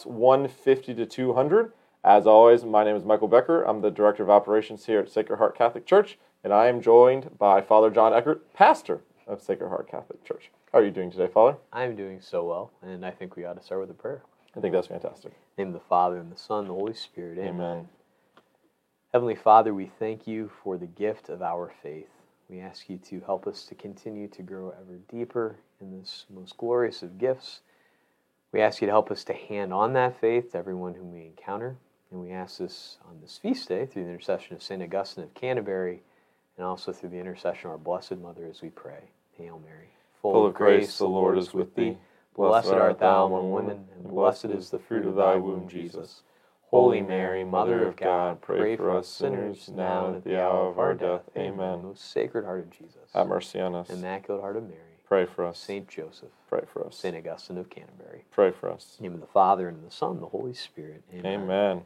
150 to 200. As always, my name is Michael Becker. I'm the Director of Operations here at Sacred Heart Catholic Church, and I am joined by Father John Eckert, pastor of Sacred Heart Catholic Church. How are you doing today, Father? I'm doing so well, and I think we ought to start with a prayer. I think that's fantastic. In the name of the Father, and the Son, and the Holy Spirit. Amen. Amen. Heavenly Father, we thank you for the gift of our faith. We ask you to help us to continue to grow ever deeper in this most glorious of gifts. We ask you to help us to hand on that faith to everyone whom we encounter. And we ask this on this feast day through the intercession of St. Augustine of Canterbury and also through the intercession of our Blessed Mother as we pray. Hail Mary. Full of grace, the Lord is with thee. Blessed art thou among women, and blessed is the fruit of thy womb, Jesus. Holy Mary, Mother of God, pray for us sinners now and at the hour of our death. Amen. Most Sacred Heart of Jesus, Have mercy on us. Immaculate Heart of Mary, Pray for us. Saint Joseph, Pray for us. Saint Augustine of Canterbury. Pray for us. In the name of the Father, and of the Son, and the Holy Spirit. Amen.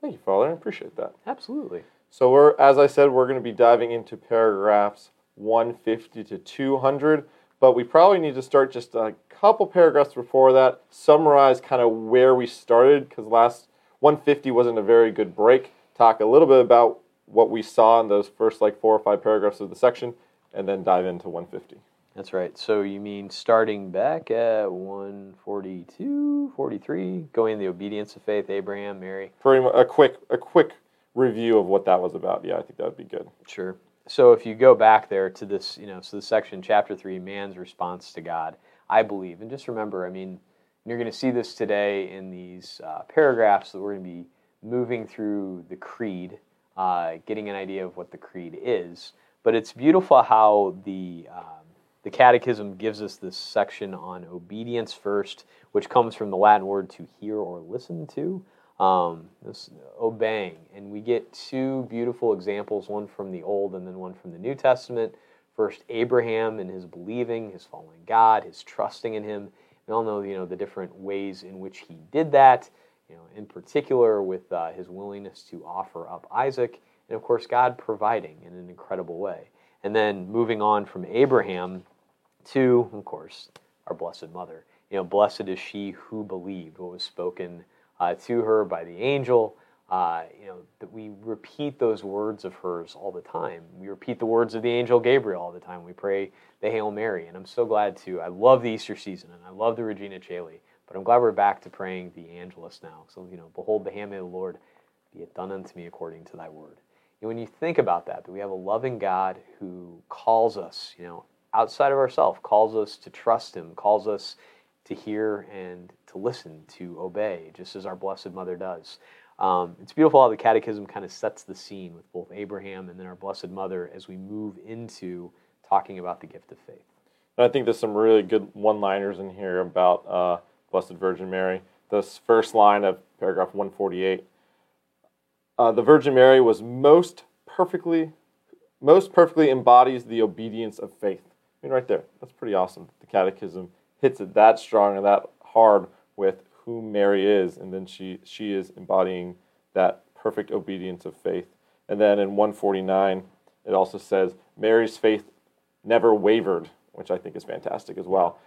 Thank you, Father. I appreciate that. Absolutely. So we're, as I said, we're going to be diving into paragraphs 150 to 200, but we probably need to start just a couple paragraphs before that, summarize kind of where we started, because last 150 wasn't a very good break. Talk a little bit about what we saw in those first like four or five paragraphs of the section, and then dive into 150. That's right. So you mean starting back at 142, 43, going the obedience of faith, Abraham, Mary? Pretty much a quick a quick review of what that was about. Yeah, I think that would be good. Sure. So if you go back there to this, you know, so the section, chapter three, man's response to God, I believe, and just remember, I mean, you're going to see this today in these uh, paragraphs that we're going to be moving through the creed, uh, getting an idea of what the creed is. But it's beautiful how the um, the Catechism gives us this section on obedience first, which comes from the Latin word to hear or listen to um, this obeying. And we get two beautiful examples, one from the Old and then one from the New Testament. First, Abraham and his believing, his following God, his trusting in him. We all know, you know, the different ways in which he did that. You know, in particular with uh, his willingness to offer up Isaac, and of course God providing in an incredible way. And then moving on from Abraham to, of course, our Blessed Mother. You know, blessed is she who believed what was spoken uh, to her by the angel. Uh, you know, that we repeat those words of hers all the time. We repeat the words of the angel Gabriel all the time. We pray the Hail Mary. And I'm so glad to, I love the Easter season and I love the Regina Caeli, but I'm glad we're back to praying the Angelus now. So, you know, behold the handmaid of the Lord, be it done unto me according to thy word. And when you think about that, that we have a loving God who calls us, you know, outside of ourselves, calls us to trust him, calls us to hear and to listen, to obey, just as our Blessed Mother does. Um, it's beautiful how the Catechism kind of sets the scene with both Abraham and then our Blessed Mother as we move into talking about the gift of faith. And I think there's some really good one-liners in here about uh, Blessed Virgin Mary. This first line of paragraph 148. Uh, the Virgin Mary was most perfectly, most perfectly embodies the obedience of faith. Mean, right there, that's pretty awesome. The Catechism hits it that strong and that hard with who Mary is, and then she she is embodying that perfect obedience of faith. And then in 149, it also says Mary's faith never wavered, which I think is fantastic as well,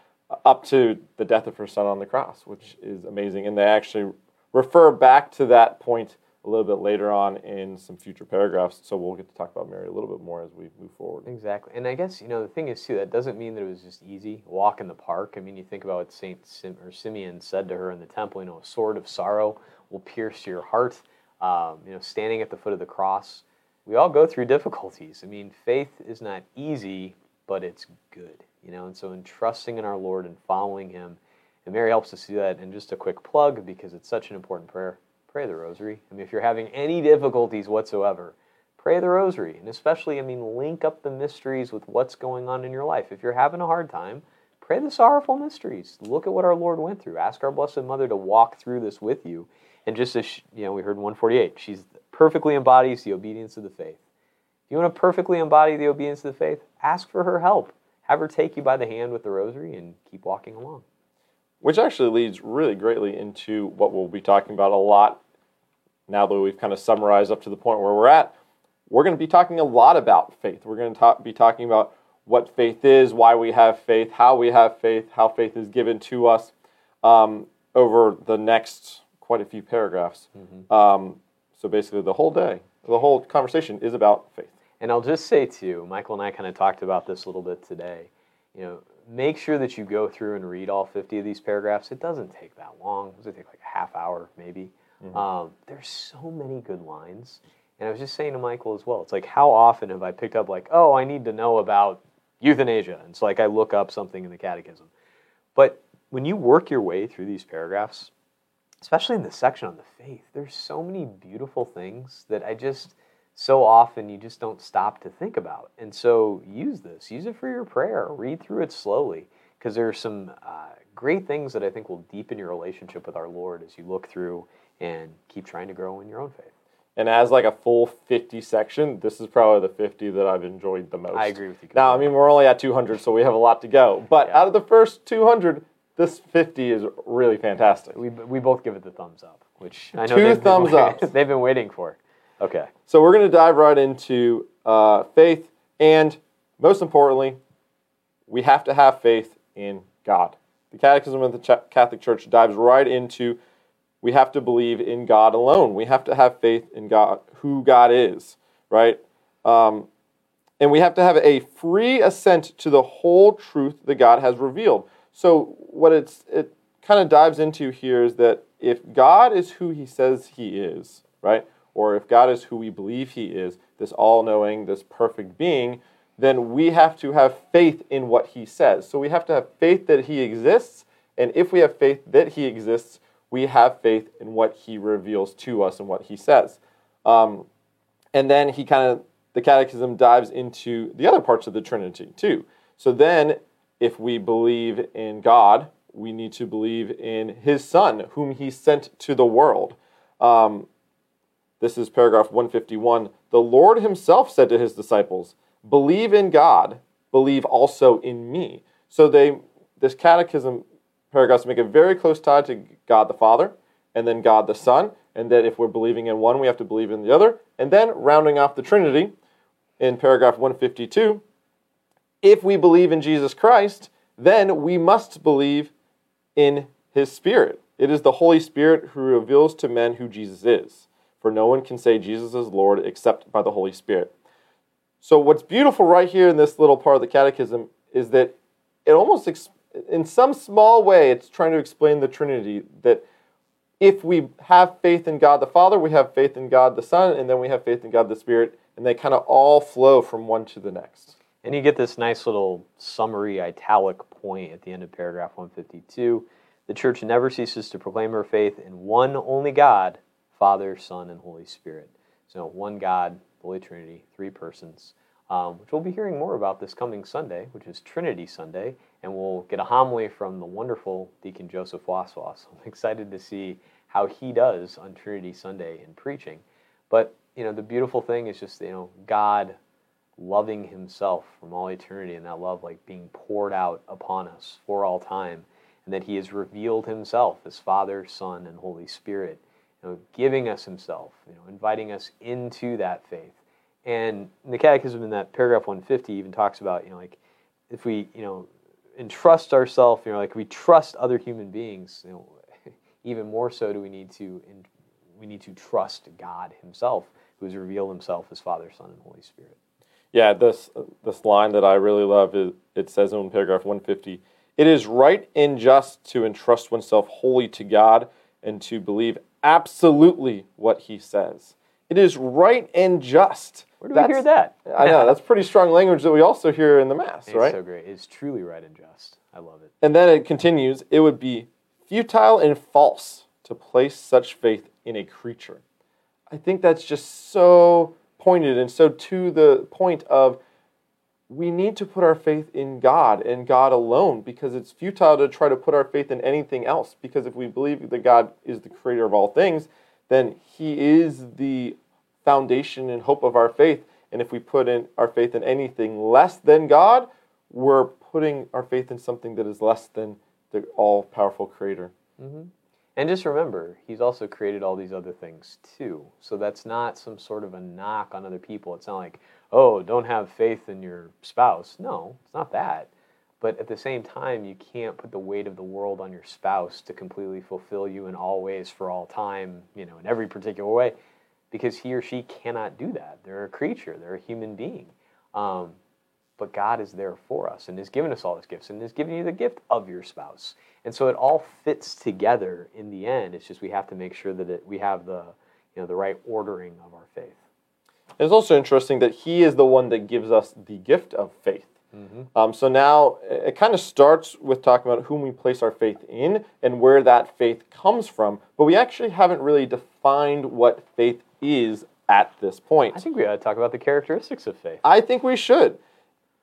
up to the death of her son on the cross, which is amazing. And they actually refer back to that point a little bit later on in some future paragraphs. So we'll get to talk about Mary a little bit more as we move forward. Exactly. And I guess, you know, the thing is, too, that doesn't mean that it was just easy, walk in the park. I mean, you think about what St. Sim- or Simeon said to her in the temple, you know, a sword of sorrow will pierce your heart, um, you know, standing at the foot of the cross. We all go through difficulties. I mean, faith is not easy, but it's good, you know, and so in trusting in our Lord and following Him, and Mary helps us do that. And just a quick plug, because it's such an important prayer pray the rosary. I mean, if you're having any difficulties whatsoever, pray the rosary. And especially, I mean, link up the mysteries with what's going on in your life. If you're having a hard time, pray the sorrowful mysteries. Look at what our Lord went through. Ask our Blessed Mother to walk through this with you. And just as, she, you know, we heard 148, she's perfectly embodies the obedience of the faith. If you want to perfectly embody the obedience of the faith, ask for her help. Have her take you by the hand with the rosary and keep walking along. Which actually leads really greatly into what we'll be talking about a lot now that we've kind of summarized up to the point where we're at, we're going to be talking a lot about faith. We're going to talk, be talking about what faith is, why we have faith, how we have faith, how faith is given to us. Um, over the next quite a few paragraphs. Um, so basically, the whole day, the whole conversation is about faith. And I'll just say to you, Michael and I kind of talked about this a little bit today. You know, make sure that you go through and read all 50 of these paragraphs. It doesn't take that long. Does it take like a half hour, maybe? Um, there's so many good lines. And I was just saying to Michael as well. It's like how often have I picked up like, oh, I need to know about euthanasia? And it's like I look up something in the catechism. But when you work your way through these paragraphs, especially in the section on the faith, there's so many beautiful things that I just so often you just don't stop to think about. And so use this, use it for your prayer, read through it slowly, because there are some uh, great things that I think will deepen your relationship with our Lord as you look through and keep trying to grow in your own faith. And as like a full 50 section, this is probably the 50 that I've enjoyed the most. I agree with you. Now, I mean, we're only at 200, so we have a lot to go. But Yeah. out of the first 200, this 50 is really fantastic. we, we both give it the thumbs up, which I know Two been thumbs ups. they've been waiting for. Okay. So we're going to dive right into uh, faith, and most importantly, we have to have faith in God. The Catechism of the Ch- Catholic Church dives right into we have to believe in God alone. We have to have faith in God, who God is, right? Um, and we have to have a free assent to the whole truth that God has revealed. So what it's it kind of dives into here is that if God is who He says He is, right, or if God is who we believe He is, this all-knowing, this perfect being, then we have to have faith in what He says. So we have to have faith that He exists, and if we have faith that He exists, we have faith in what He reveals to us and what He says. Um, and then he kind of the catechism dives into the other parts of the trinity too so then if we believe in god we need to believe in his son whom he sent to the world um, this is paragraph 151 the lord himself said to his disciples believe in god believe also in me so they this catechism paragraphs make a very close tie to god the father and then God the Son, and that if we're believing in one, we have to believe in the other. And then rounding off the Trinity in paragraph 152, if we believe in Jesus Christ, then we must believe in his Spirit. It is the Holy Spirit who reveals to men who Jesus is. For no one can say Jesus is Lord except by the Holy Spirit. So, what's beautiful right here in this little part of the catechism is that it almost, in some small way, it's trying to explain the Trinity that if we have faith in God the Father, we have faith in God the Son, and then we have faith in God the Spirit, and they kind of all flow from one to the next. And you get this nice little summary italic point at the end of paragraph 152. The church never ceases to proclaim her faith in one only God, Father, Son, and Holy Spirit. So, one God, Holy Trinity, three persons, um, which we'll be hearing more about this coming Sunday, which is Trinity Sunday. And we'll get a homily from the wonderful Deacon Joseph Waswas. I'm excited to see how he does on Trinity Sunday in preaching. But, you know, the beautiful thing is just, you know, God loving himself from all eternity and that love like being poured out upon us for all time and that he has revealed himself as father son and holy spirit you know, giving us himself you know inviting us into that faith. And the catechism in that paragraph 150 even talks about you know like if we you know entrust ourselves you know like we trust other human beings you know even more so do we need to in, we need to trust god himself who has revealed himself as father son and holy spirit. Yeah, this this line that I really love is it says in paragraph 150, it is right and just to entrust oneself wholly to God and to believe absolutely what he says. It is right and just. Where do we hear that? I know, that's pretty strong language that we also hear in the Mass, It's right? so great. It's truly right and just. I love it. And then it continues, it would be futile and false to place such faith in a creature. I think that's just so pointed and so to the point of we need to put our faith in God and God alone because it's futile to try to put our faith in anything else. Because if we believe that God is the creator of all things, then He is the foundation and hope of our faith. And if we put in our faith in anything less than God, we're putting our faith in something that is less than the all powerful creator. Mm-hmm. And just remember, he's also created all these other things too. So that's not some sort of a knock on other people. It's not like, oh, don't have faith in your spouse. No, it's not that. But at the same time, you can't put the weight of the world on your spouse to completely fulfill you in all ways for all time, you know, in every particular way, because he or she cannot do that. They're a creature, they're a human being. Um, but God is there for us and has given us all these gifts and has given you the gift of your spouse. And so it all fits together in the end. It's just we have to make sure that it, we have the, you know, the right ordering of our faith. It's also interesting that he is the one that gives us the gift of faith. Mm-hmm. Um, so now it kind of starts with talking about whom we place our faith in and where that faith comes from, but we actually haven't really defined what faith is at this point. I think we ought to talk about the characteristics of faith. I think we should.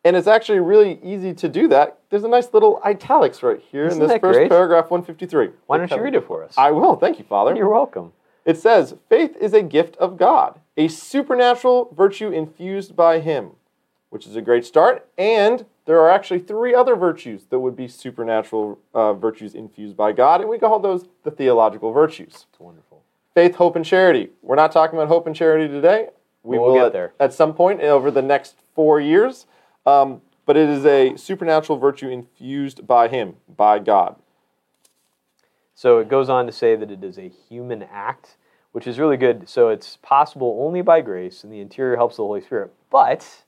And it's actually really easy to do that. There's a nice little italics right here Isn't in this first great? paragraph 153. Why don't you read it for us? I will. Thank you, Father. You're welcome. It says, faith is a gift of God, a supernatural virtue infused by Him, which is a great start. And there are actually three other virtues that would be supernatural uh, virtues infused by God, and we call those the theological virtues It's wonderful. faith, hope, and charity. We're not talking about hope and charity today. We We'll will get at, there. at some point over the next four years. Um, but it is a supernatural virtue infused by Him, by God. So it goes on to say that it is a human act, which is really good. So it's possible only by grace, and the interior helps the Holy Spirit. But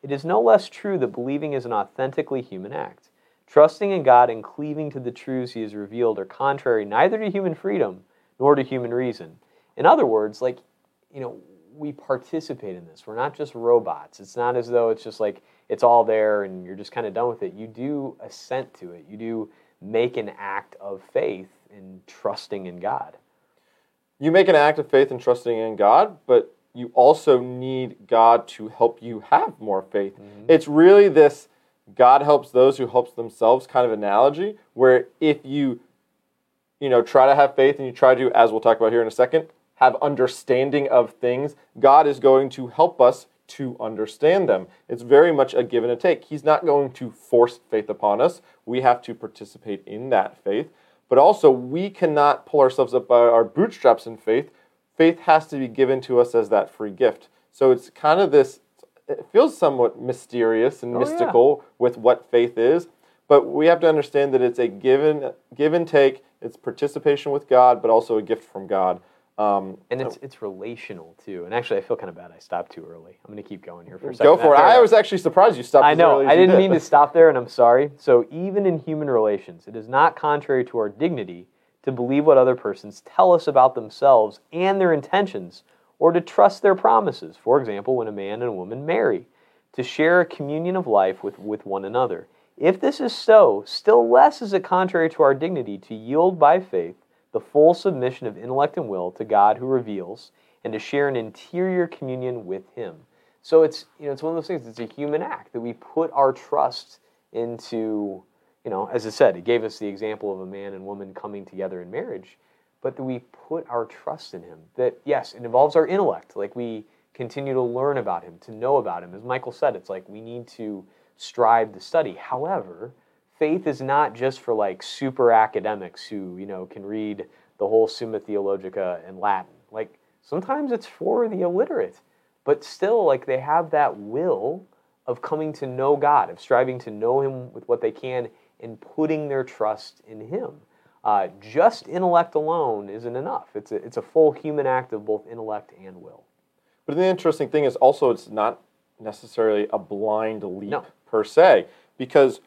it is no less true that believing is an authentically human act. Trusting in God and cleaving to the truths He has revealed are contrary neither to human freedom nor to human reason. In other words, like, you know, we participate in this. We're not just robots. It's not as though it's just like it's all there and you're just kind of done with it. You do assent to it. You do make an act of faith in trusting in God. You make an act of faith and trusting in God, but you also need God to help you have more faith. Mm-hmm. It's really this God helps those who helps themselves kind of analogy where if you you know try to have faith and you try to as we'll talk about here in a second have understanding of things, God is going to help us to understand them. It's very much a give and a take. He's not going to force faith upon us. We have to participate in that faith. But also, we cannot pull ourselves up by our bootstraps in faith. Faith has to be given to us as that free gift. So it's kind of this, it feels somewhat mysterious and Oh, yeah. mystical with what faith is. But we have to understand that it's a given, give and take. It's participation with God, but also a gift from God. Um, And it's it's relational too. And actually, I feel kind of bad. I stopped too early. I'm going to keep going here for a second. go for it. I was actually surprised you stopped. I know. I didn't did. mean to stop there, and I'm sorry. So, even in human relations, it is not contrary to our dignity to believe what other persons tell us about themselves and their intentions, or to trust their promises. For example, when a man and a woman marry, to share a communion of life with, with one another. If this is so, still less is it contrary to our dignity to yield by faith the full submission of intellect and will to God who reveals, and to share an interior communion with Him. So it's you know it's one of those things. It's a human act that we put our trust into. You know, as I said, it gave us the example of a man and woman coming together in marriage, but that we put our trust in Him. That yes, it involves our intellect. Like we continue to learn about Him, to know about Him. As Michael said, it's like we need to strive to study. However, faith is not just for like super academics who you know can read the whole Summa Theologica in Latin. Like sometimes it's for the illiterate, but still like they have that will of coming to know God, of striving to know Him with what they can, and putting their trust in Him. Uh, just intellect alone isn't enough. It's a, it's a full human act of both intellect and will. But the interesting thing is also it's not necessarily a blind leap No. per se, because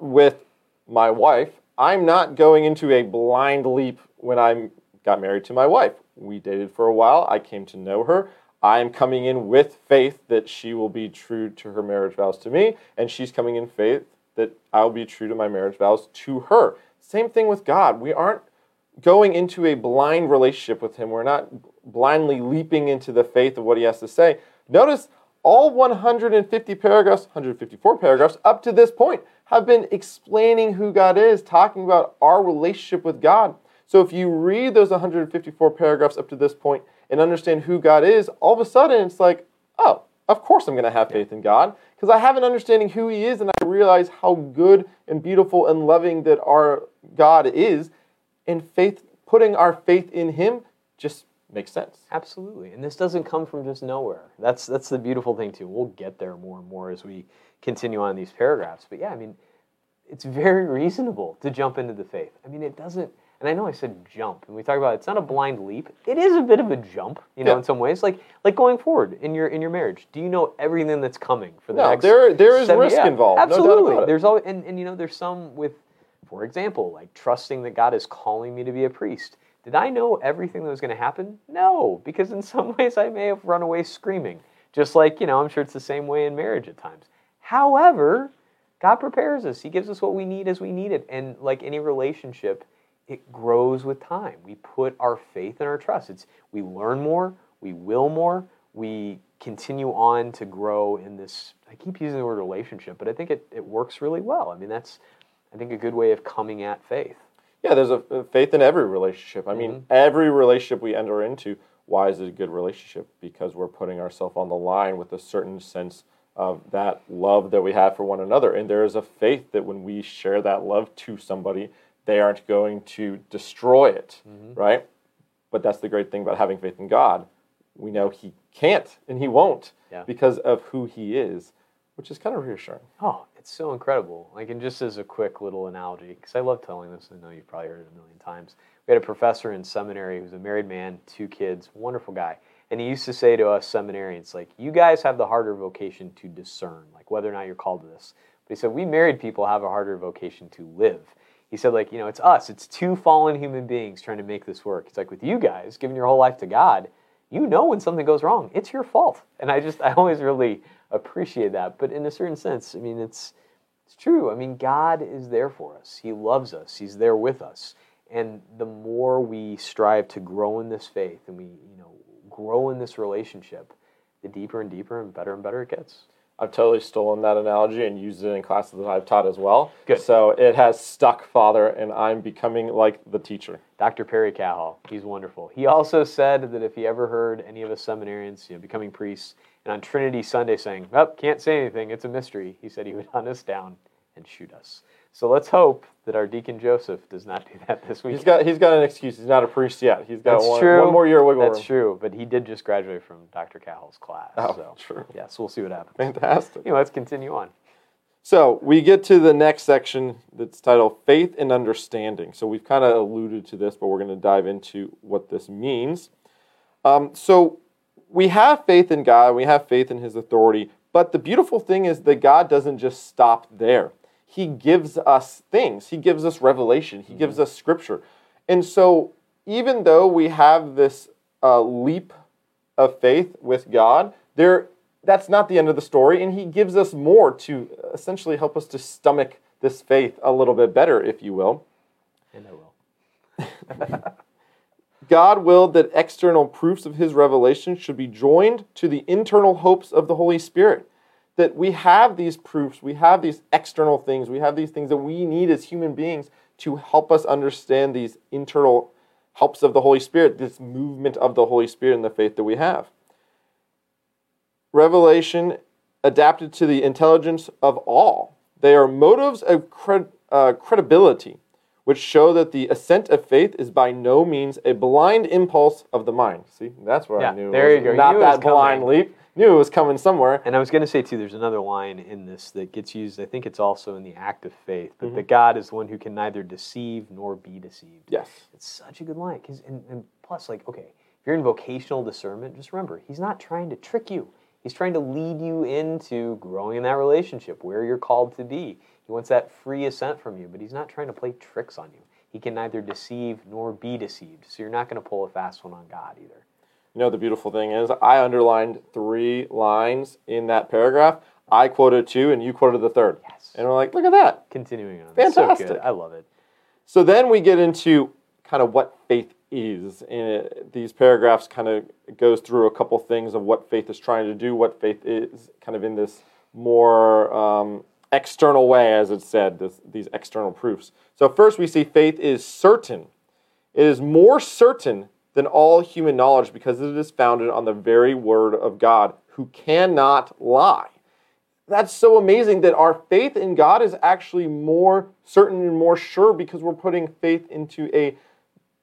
with my wife, I'm not going into a blind leap when I got married to my wife. We dated for a while. I came to know her. I'm coming in with faith that she will be true to her marriage vows to me, and she's coming in faith that I'll be true to my marriage vows to her. Same thing with God. We aren't going into a blind relationship with Him. We're not blindly leaping into the faith of what He has to say. Notice all 150 paragraphs, 154 paragraphs up to this point have been explaining who God is, talking about our relationship with God. So if you read those 154 paragraphs up to this point and understand who God is, all of a sudden it's like, oh, of course I'm going to have faith in God because I have an understanding who He is and I realize how good and beautiful and loving that our God is. And faith, putting our faith in Him just makes sense. Absolutely, and this doesn't come from just nowhere. That's that's the beautiful thing too. We'll get there more and more as we continue on these paragraphs. But yeah, I mean, it's very reasonable to jump into the faith. I mean, it doesn't. And I know I said jump, and we talk about it's not a blind leap. It is a bit of a jump, you know, Yeah. in some ways. Like like going forward in your in your marriage. Do you know everything that's coming for the No, next? there- there is seven- risk yeah, involved, no Absolutely. it. There's always and, and you know there's some with, for example, like trusting that God is calling me to be a priest. Did I know everything that was going to happen? No, because in some ways I may have run away screaming. Just like, you know, I'm sure it's the same way in marriage at times. However, God prepares us. He gives us what we need as we need it. And like any relationship, it grows with time. We put our faith and our trust. It's we learn more, we will more, we continue on to grow in this. I keep using the word relationship, but I think it, it works really well. I mean, that's I think a good way of coming at faith. Yeah, there's a, a faith in every relationship. I mean, Mm-hmm. every relationship we enter into, why is it a good relationship? Because we're putting ourselves on the line with a certain sense of that love that we have for one another. And there is a faith that when we share that love to somebody, they aren't going to destroy it, Mm-hmm. right? But that's the great thing about having faith in God. We know He can't and He won't Yeah. because of who He is, which is kind of reassuring. Oh, it's so incredible. Like, and just as a quick little analogy, because I love telling this, I know you've probably heard it a million times. We had a professor in seminary who's a married man, two kids, wonderful guy. And he used to say to us seminarians, like, you guys have the harder vocation to discern, like whether or not you're called to this. But he said, we married people have a harder vocation to live. He said, like, you know, it's us, it's two fallen human beings trying to make this work. It's like with you guys, giving your whole life to God, you know when something goes wrong, it's your fault. And I just, I always really appreciate that. But in a certain sense, I mean, it's, it's true. I mean, God is there for us. He loves us. He's there with us. And the more we strive to grow in this faith and we, you know, grow in this relationship, the deeper and deeper and better and better it gets. I've totally stolen that analogy and used it in classes that I've taught as well. Good. So it has stuck, Father, and I'm becoming like the teacher. Dr. Perry Cahall, he's wonderful. He also said that if he ever heard any of us seminarians, you know, becoming priests, and on Trinity Sunday saying, "Oh, can't say anything, it's a mystery," he said he would hunt us down and shoot us. So let's hope that our deacon Joseph does not do that this week. He's got he's got an excuse. He's not a priest yet. He's got one, one more year of wiggle That's room. true, but he did just graduate from Dr. Cahall's class. Oh, so true. yeah, so we'll see what happens. Fantastic. Anyway, let's continue on. So we get to the next section that's titled Faith and Understanding. So we've kind of alluded to this, but we're going to dive into what this means. Um, so we have faith in God, we have faith in His authority, but the beautiful thing is that God doesn't just stop there. He gives us things, He gives us revelation, He gives us scripture. And so even though we have this uh, leap of faith with God, there that's not the end of the story, and He gives us more to essentially help us to stomach this faith a little bit better, if you will. And I will. God willed that external proofs of His revelation should be joined to the internal hopes of the Holy Spirit. That we have these proofs, we have these external things, we have these things that we need as human beings to help us understand these internal helps of the Holy Spirit, this movement of the Holy Spirit in the faith that we have. Revelation adapted to the intelligence of all. They are motives of cred- uh, credibility, which show that the assent of faith is by no means a blind impulse of the mind. See, that's where Yeah, I knew. there you go. Not that blind coming. leap. Knew it was coming somewhere. And I was going to say too, there's another line in this that gets used. I think it's also in the act of faith, Mm-hmm. that God is the one who can neither deceive nor be deceived. Yes. It's such a good line. 'cause- and, and plus, like, okay, if you're in vocational discernment, just remember, he's not trying to trick you. He's trying to lead you into growing in that relationship where you're called to be. He wants that free assent from you, but he's not trying to play tricks on you. He can neither deceive nor be deceived. So you're not going to pull a fast one on God either. You know, the beautiful thing is, I underlined three lines in that paragraph. I quoted two, and you quoted the third. Yes. And we're like, look at that. Continuing on. So Fantastic. good. I love it. So then we get into kind of what faith is. And it, these paragraphs kind of goes through a couple things of what faith is trying to do, what faith is kind of in this more um, external way, as it said, this, these external proofs. So first we see faith is certain. It is more certain than all human knowledge because it is founded on the very word of God, who cannot lie that's so amazing that our faith in God is actually more certain and more sure because we're putting faith into a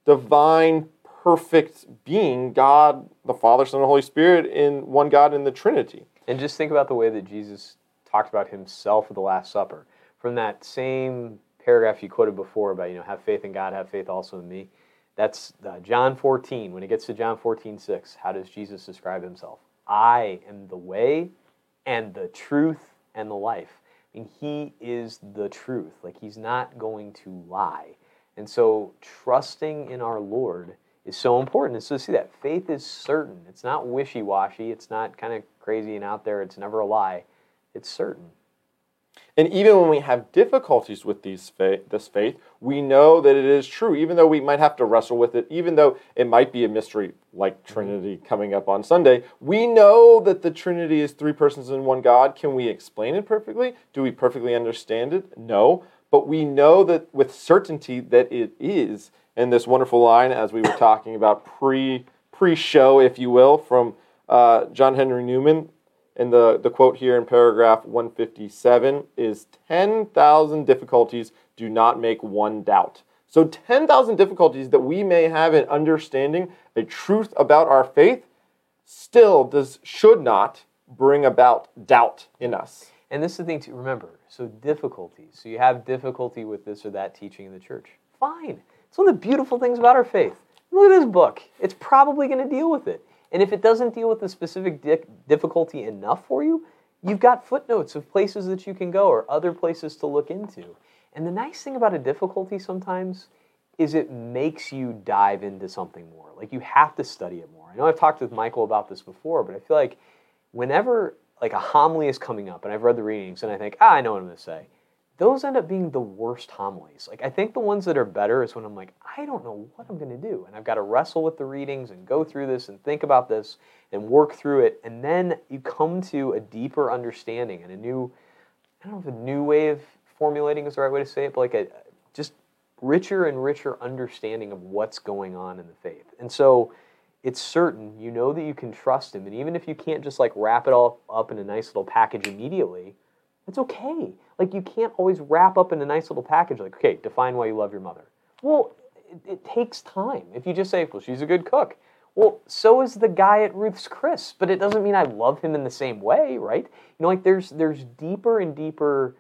divine, perfect being, God, the Father, Son, and Holy Spirit, in one God in the Trinity. And just think about the way that Jesus talked about himself at the Last Supper. From that same paragraph you quoted before about, you know, have faith in God, have faith also in me. That's uh, John 14. When it gets to John 14, 6, how does Jesus describe himself? I am the way and the truth and the life. I mean, he is the truth. Like, he's not going to lie. And so, trusting in our Lord is so important. And so, see that faith is certain. It's not wishy washy. It's not kind of crazy and out there. It's never a lie. It's certain. And even when we have difficulties with these faith, this faith, we know that it is true, even though we might have to wrestle with it, even though it might be a mystery like mm-hmm. Trinity coming up on Sunday. We know that the Trinity is three persons in one God. Can we explain it perfectly? Do we perfectly understand it? No. But we know that with certainty that it is. And this wonderful line, as we were talking about pre pre show, if you will, from uh, John Henry Newman and the, the quote here in paragraph 157 is 10,000 difficulties do not make one doubt. So 10,000 difficulties that we may have in understanding a truth about our faith still does should not bring about doubt in us. And this is the thing to remember. So difficulties. So you have difficulty with this or that teaching in the church. Fine. It's one of the beautiful things about our faith. Look at this book. It's probably going to deal with it. And if it doesn't deal with the specific di- difficulty enough for you, you've got footnotes of places that you can go or other places to look into. And the nice thing about a difficulty sometimes is it makes you dive into something more. Like you have to study it more. I know I've talked with Michael about this before, but I feel like whenever like a homily is coming up and I've read the readings and I think, ah, I know what I'm going to say, those end up being the worst homilies. Like I think the ones that are better is when I'm like, I don't know what I'm going to do, and I've got to wrestle with the readings and go through this and think about this and work through it, and then you come to a deeper understanding and a new, I don't know if a new way of formulating is the right way to say it, but like a just richer and richer understanding of what's going on in the faith. And so it's certain you know that you can trust him, and even if you can't just like wrap it all up in a nice little package immediately it's okay. Like you can't always wrap up in a nice little package like, okay, define why you love your mother. Well, it, it takes time. If you just say, well, she's a good cook. Well, so is the guy at Ruth's Chris, but it doesn't mean I love him in the same way, right? You know, like there's there's deeper and deeper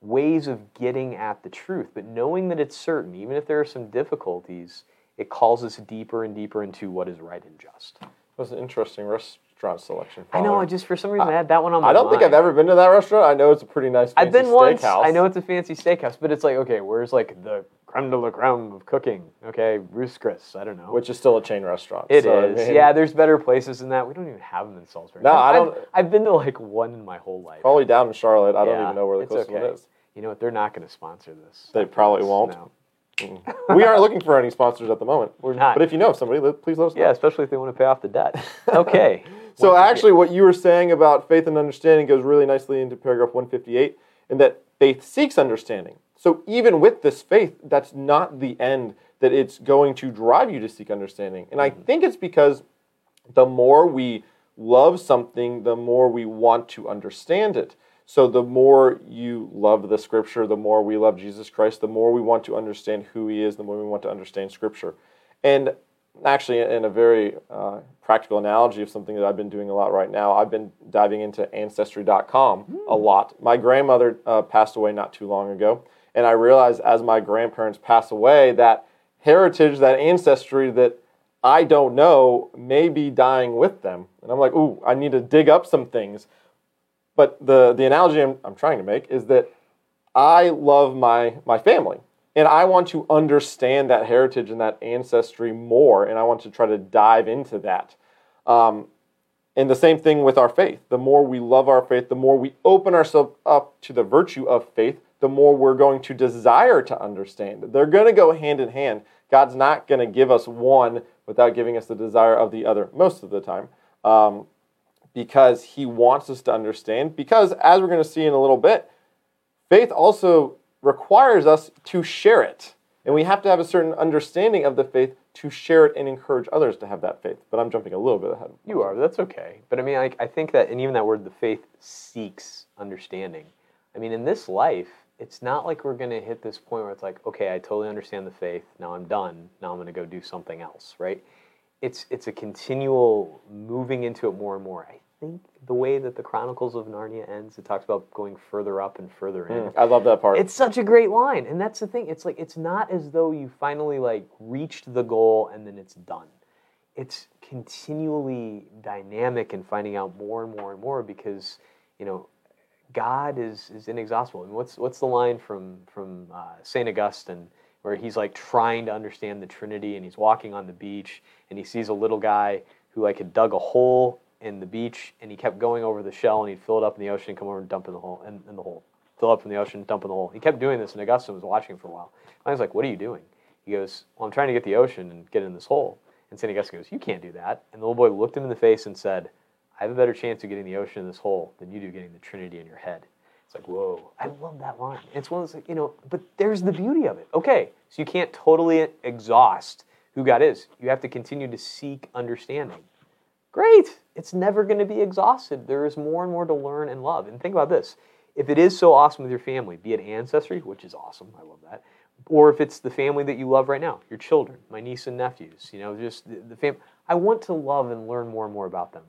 ways of getting at the truth, but knowing that it's certain, even if there are some difficulties, it calls us deeper and deeper into what is right and just. That's an interesting restaurant selection. I know. I just for some reason I, had that one on my I don't mind. think I've ever been to that restaurant. I know it's a pretty nice. Steakhouse. I've been once. I know it's a fancy steakhouse, but it's like okay, where's like the creme de la creme of cooking? Okay, Ruth's Chris. I don't know. Which is still a chain restaurant. It so, is. I mean, yeah, there's better places than that. We don't even have them in Salisbury. No, I don't. I've, I've, been to like one in my whole life. Probably down in Charlotte. I don't even know where the closest okay. one is. You know what? They're not going to sponsor this. They probably won't. No. we aren't looking for any sponsors at the moment. We're not. But if you know somebody, please let us know. Yeah, especially if they want to pay off the debt. Okay. so actually, what you were saying about faith and understanding goes really nicely into paragraph 158, in that faith seeks understanding. So even with this faith, that's not the end that it's going to drive you to seek understanding. And I mm-hmm. think it's because the more we love something, the more we want to understand it. So the more you love the scripture, the more we love Jesus Christ, the more we want to understand who he is, the more we want to understand scripture. And actually, in a very uh, practical analogy of something that I've been doing a lot right now, I've been diving into Ancestry.com mm. a lot. My grandmother uh, passed away not too long ago, and I realized as my grandparents pass away that heritage, that ancestry that I don't know may be dying with them. And I'm like, ooh, I need to dig up some things. But the, the analogy I'm, I'm trying to make is that I love my, my family and I want to understand that heritage and that ancestry more, and I want to try to dive into that. Um, and the same thing with our faith. The more we love our faith, the more we open ourselves up to the virtue of faith, the more we're going to desire to understand. They're going to go hand in hand. God's not going to give us one without giving us the desire of the other most of the time. Um, because he wants us to understand. Because, as we're going to see in a little bit, faith also requires us to share it. And we have to have a certain understanding of the faith to share it and encourage others to have that faith. But I'm jumping a little bit ahead. You are, that's okay. But I mean, I, I think that, and even that word, the faith seeks understanding. I mean, in this life, it's not like we're going to hit this point where it's like, okay, I totally understand the faith. Now I'm done. Now I'm going to go do something else, right? It's, it's a continual moving into it more and more. I think the way that the Chronicles of Narnia ends, it talks about going further up and further in. I love that part. It's such a great line, and that's the thing. It's like it's not as though you finally like reached the goal and then it's done. It's continually dynamic and finding out more and more and more because you know God is is inexhaustible. And what's what's the line from from uh, Saint Augustine where he's like trying to understand the Trinity and he's walking on the beach and he sees a little guy who like had dug a hole in the beach and he kept going over the shell and he'd fill it up in the ocean and come over and dump in the hole in, in the hole. Fill up in the ocean dump in the hole. He kept doing this and augustine was watching for a while. I was like what are you doing? He goes well i'm trying to get the ocean and get in this hole. And st augustine goes you can't do that. And the little boy looked him in the face and said i have a better chance of getting the ocean in this hole than you do getting the trinity in your head. It's like whoa. I love that line. It's one of those you know but there's the beauty of it. Okay so you can't totally exhaust who god is. You have to continue to seek understanding Great. It's never going to be exhausted. There is more and more to learn and love. And think about this if it is so awesome with your family, be it ancestry, which is awesome, I love that, or if it's the family that you love right now, your children, my niece and nephews, you know, just the, the family. I want to love and learn more and more about them.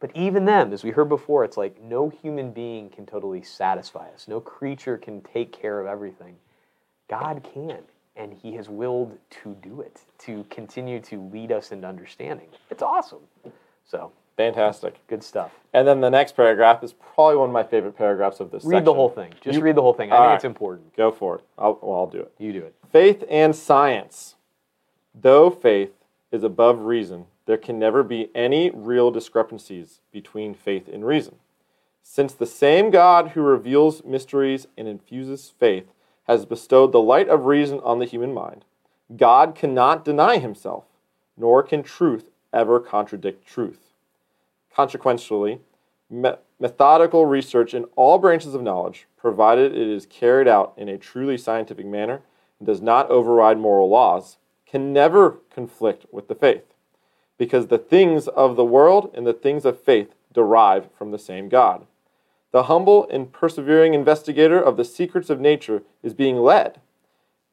But even them, as we heard before, it's like no human being can totally satisfy us. No creature can take care of everything. God can, and He has willed to do it, to continue to lead us into understanding. It's awesome. So Fantastic. good stuff. And then the next paragraph is probably one of my favorite paragraphs of this Read section. the whole thing. Just You- read the whole thing. I think right. it's important. Go for it. I'll, well, I'll do it. You do it. Faith and science. Though faith is above reason, there can never be any real discrepancies between faith and reason. Since the same God who reveals mysteries and infuses faith has bestowed the light of reason on the human mind, God cannot deny himself, nor can truth ever contradict truth. Consequentially, me- methodical research in all branches of knowledge, provided it is carried out in a truly scientific manner and does not override moral laws, can never conflict with the faith, because the things of the world and the things of faith derive from the same God. The humble and persevering investigator of the secrets of nature is being led,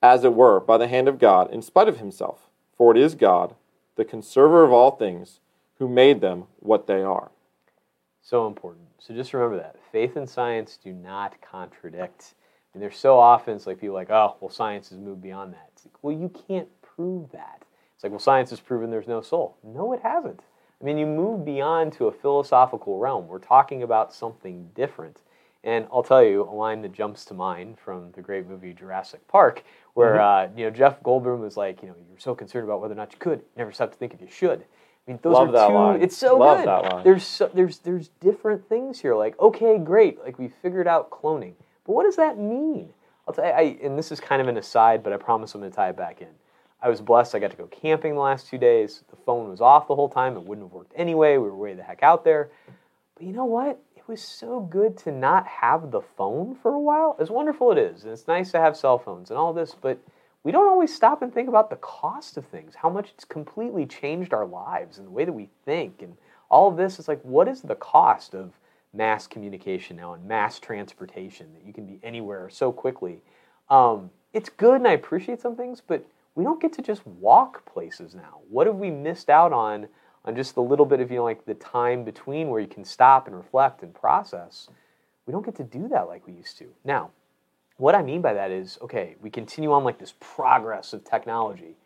as it were, by the hand of God in spite of himself, for it is God, the conserver of all things, who made them what they are. So important. So just remember that. Faith and science do not contradict. And there's so often it's like people like, oh, well, science has moved beyond that. It's like, well, you can't prove that. It's like, well, science has proven there's no soul. No, it hasn't. I mean, you move beyond to a philosophical realm. We're talking about something different. And I'll tell you a line that jumps to mind from the great movie Jurassic Park, where uh, you know Jeff Goldblum was like, you know, you're so concerned about whether or not you could, never stop to think if you should. I mean, those Love are that two. line. It's so Love good. that line. There's so, there's there's different things here. Like, okay, great, like we figured out cloning, but what does that mean? I'll tell you, I, and this is kind of an aside, but I promise I'm going to tie it back in. I was blessed. I got to go camping the last two days. The phone was off the whole time. It wouldn't have worked anyway. We were way the heck out there. But you know what? It was so good to not have the phone for a while. As wonderful it is, and it's nice to have cell phones and all this, but we don't always stop and think about the cost of things, how much it's completely changed our lives and the way that we think. And all of this is like, what is the cost of mass communication now and mass transportation that you can be anywhere so quickly? Um, it's good and I appreciate some things, but we don't get to just walk places now. What have we missed out on on just the little bit of you know like the time between where you can stop and reflect and process? We don't get to do that like we used to. Now, what I mean by that is, okay, we continue on like this progress of technology.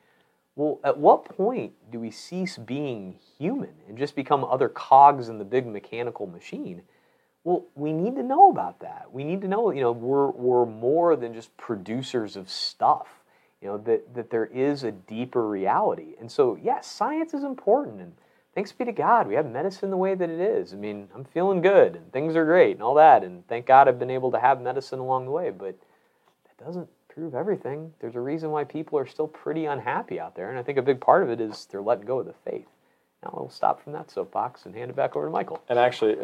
Well, at what point do we cease being human and just become other cogs in the big mechanical machine? Well, we need to know about that. We need to know, you know, we're, we're more than just producers of stuff, you know, that, that there is a deeper reality. And so, yes, science is important. And thanks be to God, we have medicine the way that it is. I mean, I'm feeling good and things are great and all that. And thank God I've been able to have medicine along the way. But that doesn't prove everything. There's a reason why people are still pretty unhappy out there. And I think a big part of it is they're letting go of the faith. Now I'll stop from that soapbox and hand it back over to Michael. And actually,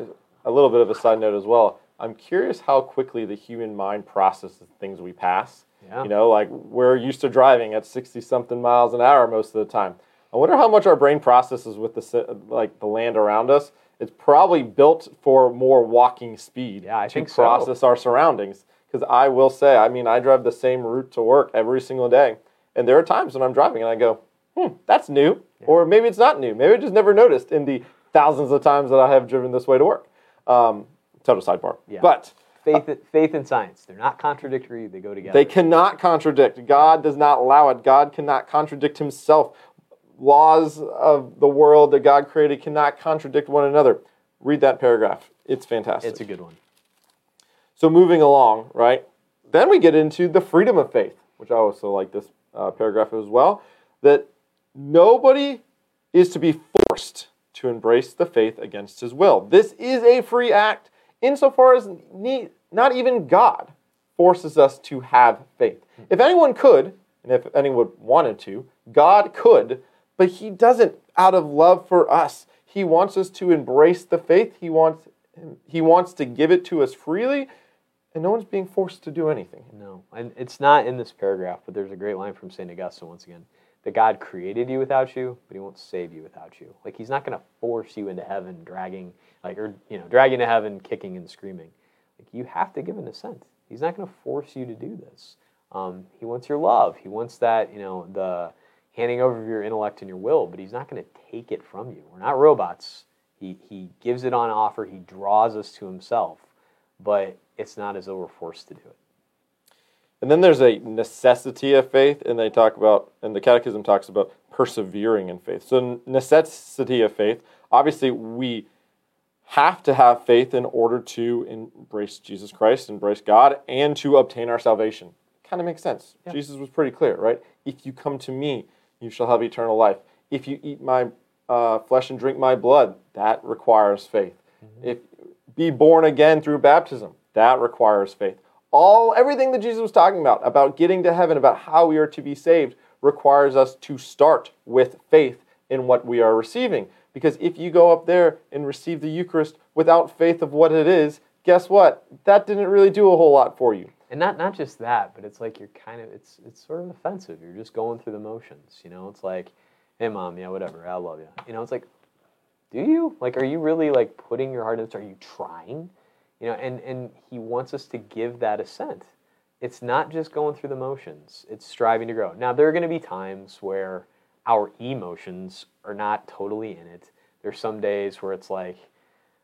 a little bit of a side note as well. I'm curious how quickly the human mind processes things we pass. Yeah. You know, like we're used to driving at 60 something miles an hour most of the time. I wonder how much our brain processes with the like the land around us. It's probably built for more walking speed Yeah, I to think so. process our surroundings. Because I will say, I mean, I drive the same route to work every single day, and there are times when I'm driving and I go, "Hmm, that's new," or maybe it's not new. Maybe I just never noticed in the thousands of times that I have driven this way to work. Um, total sidebar. Yeah. But Faith, faith and science, they're not contradictory, they go together. they cannot contradict. God does not allow it. God cannot contradict himself. Laws of the world that God created cannot contradict one another. Read that paragraph. It's fantastic. it's a good one. So moving along, right? Then we get into the freedom of faith, which I also like this uh, paragraph as well. That nobody is to be forced to embrace the faith against his will. This is a free act, insofar as ne- not even God forces us to have faith. If anyone could, and if anyone wanted to, God could, but He doesn't out of love for us. He wants us to embrace the faith. He wants He wants to give it to us freely, and no one's being forced to do anything. No, and it's not in this paragraph, but there's a great line from St. Augustine once again that God created you without you, but He won't save you without you. Like He's not going to force you into heaven, dragging, like, or, you know, dragging to heaven, kicking and screaming. Like, you have to give an assent. He's not going to force you to do this. Um, he wants your love. He wants that, you know, the handing over your intellect and your will, but He's not going to take it from you. We're not robots. He, he gives it on offer, He draws us to Himself, but it's not as though we're forced to do it. And then there's a necessity of faith, and they talk about, and the Catechism talks about persevering in faith. So, necessity of faith, obviously, we have to have faith in order to embrace Jesus Christ, embrace God, and to obtain our salvation. Kind of makes sense. Yeah. Jesus was pretty clear, right? If you come to me, you shall have eternal life. If you eat my uh, flesh and drink my blood, that requires faith. If be born again through baptism, that requires faith. All everything that Jesus was talking about about getting to heaven, about how we are to be saved, requires us to start with faith in what we are receiving. Because if you go up there and receive the Eucharist without faith of what it is, guess what? That didn't really do a whole lot for you. And not not just that, but it's like you're kind of it's it's sort of offensive. You're just going through the motions, you know. It's like, hey mom, yeah, whatever, I love you. You know, it's like, do you like? Are you really like putting your heart into? Are you trying? You know, and and he wants us to give that assent. It's not just going through the motions. It's striving to grow. Now there are going to be times where our emotions are not totally in it. There's some days where it's like,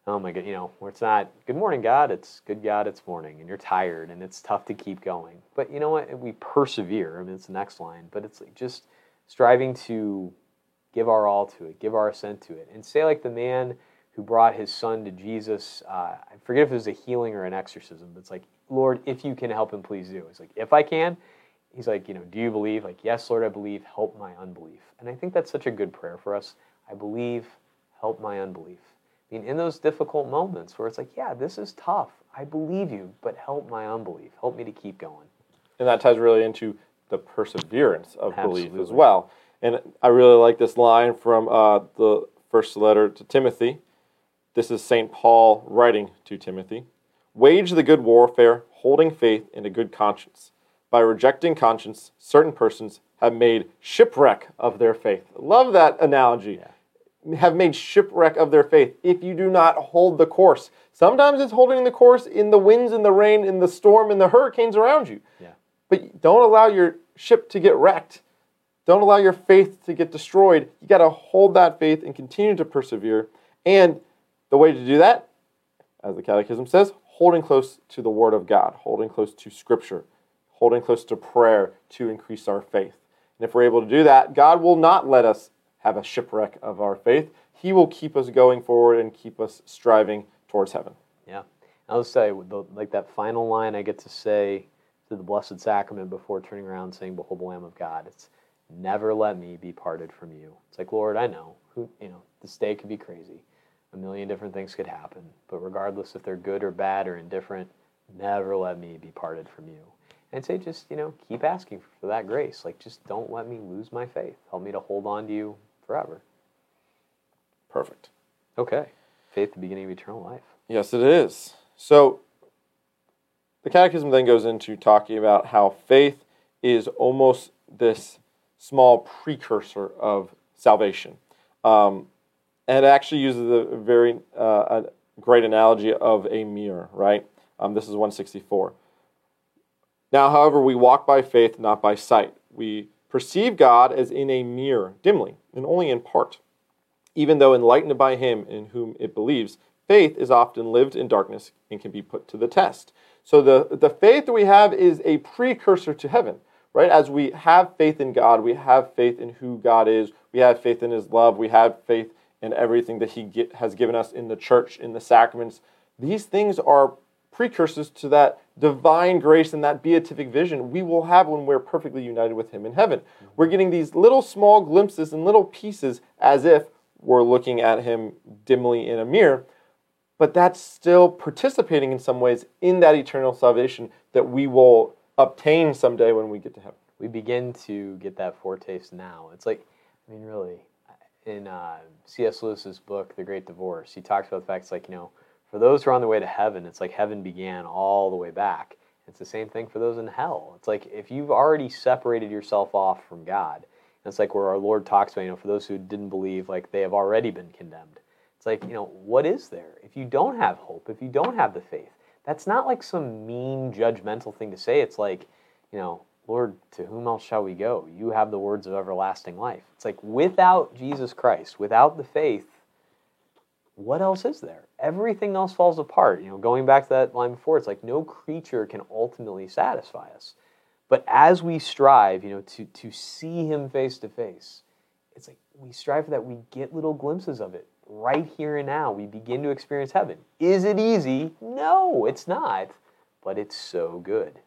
oh my god, you know, where it's not good morning, God, it's good God, it's morning, and you're tired and it's tough to keep going. But you know what? We persevere. I mean, it's the next line, but it's like just striving to give our all to it, give our assent to it, and say like the man who brought his son to Jesus. Uh, I forget if it was a healing or an exorcism, but it's like, Lord, if you can help him, please do. It's like, if I can, he's like, you know, do you believe? Like, yes, Lord, I believe. Help my unbelief. And I think that's such a good prayer for us. I believe. Help my unbelief. I mean, in those difficult moments where it's like, yeah, this is tough. I believe you, but help my unbelief. Help me to keep going. And that ties really into the perseverance of belief as well. And I really like this line from uh, the first letter to Timothy. This is St. Paul writing to Timothy Wage the good warfare, holding faith and a good conscience. By rejecting conscience, certain persons have made shipwreck of their faith. Love that analogy. Have made shipwreck of their faith if you do not hold the course. Sometimes it's holding the course in the winds, in the rain, in the storm, in the hurricanes around you. Yeah. But don't allow your ship to get wrecked. Don't allow your faith to get destroyed. You got to hold that faith and continue to persevere. And the way to do that, as the Catechism says, holding close to the Word of God, holding close to Scripture, holding close to prayer to increase our faith. And if we're able to do that, God will not let us have a shipwreck of our faith. He will keep us going forward and keep us striving towards heaven. Yeah. I'll say, like that final line I get to say to the Blessed Sacrament before turning around saying, Behold the Lamb of God. It's never let me be parted from you. It's like, Lord, I know. Who, you know, this day could be crazy. A million different things could happen. But regardless if they're good or bad or indifferent, never let me be parted from you. And say, just, you know, keep asking for that grace. Like, just don't let me lose my faith. Help me to hold on to you forever. Perfect. Okay. Faith, the beginning of eternal life. Yes, it is. So the Catechism then goes into talking about how faith is almost this small precursor of salvation. Um, and it actually uses a very uh, a great analogy of a mirror, right? Um, this is 164. Now, however, we walk by faith, not by sight. We perceive God as in a mirror, dimly, and only in part. Even though enlightened by him in whom it believes, faith is often lived in darkness and can be put to the test. So the, the faith that we have is a precursor to heaven, right? As we have faith in God, we have faith in who God is, we have faith in his love, we have faith in everything that he get, has given us in the church, in the sacraments. These things are precursors to that divine grace and that beatific vision we will have when we're perfectly united with him in heaven. We're getting these little small glimpses and little pieces as if we're looking at him dimly in a mirror, but that's still participating in some ways in that eternal salvation that we will obtain someday when we get to heaven. We begin to get that foretaste now. It's like, I mean, really, in uh, C.S. Lewis's book, The Great Divorce, he talks about the fact it's like, you know, for those who are on the way to heaven, it's like heaven began all the way back. It's the same thing for those in hell. It's like if you've already separated yourself off from God, it's like where our Lord talks about, you know, for those who didn't believe, like they have already been condemned. It's like, you know, what is there? If you don't have hope, if you don't have the faith, that's not like some mean, judgmental thing to say. It's like, you know, Lord, to whom else shall we go? You have the words of everlasting life. It's like without Jesus Christ, without the faith, what else is there? Everything else falls apart. You know, going back to that line before, it's like no creature can ultimately satisfy us. But as we strive, you know, to, to see him face to face, it's like we strive for that. We get little glimpses of it right here and now. We begin to experience heaven. Is it easy? No, it's not. But it's so good.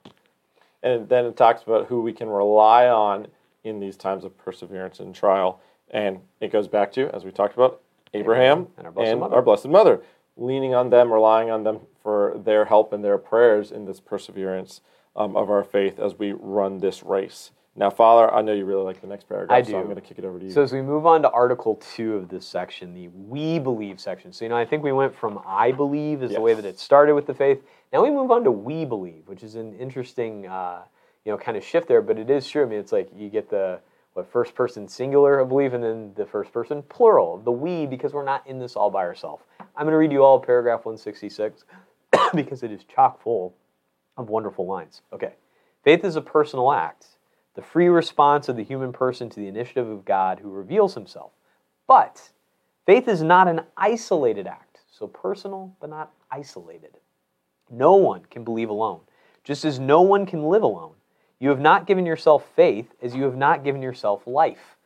And then it talks about who we can rely on in these times of perseverance and trial. And it goes back to, as we talked about, Abraham, and, our blessed, and our blessed Mother, leaning on them, relying on them for their help and their prayers in this perseverance um, of our faith as we run this race. Now, Father, I know you really like the next paragraph, I do. so I'm going to kick it over to you. So, as we move on to Article 2 of this section, the We Believe section. So, you know, I think we went from I believe is yes. the way that it started with the faith. Now we move on to We Believe, which is an interesting, uh, you know, kind of shift there, but it is true. I mean, it's like you get the what first person singular I believe and then the first person plural, the we, because we're not in this all by ourselves. I'm going to read you all paragraph 166 because it is chock full of wonderful lines. Okay. Faith is a personal act, the free response of the human person to the initiative of God who reveals himself. But faith is not an isolated act, so personal but not isolated. No one can believe alone, just as no one can live alone. You have not given yourself faith as you have not given yourself life.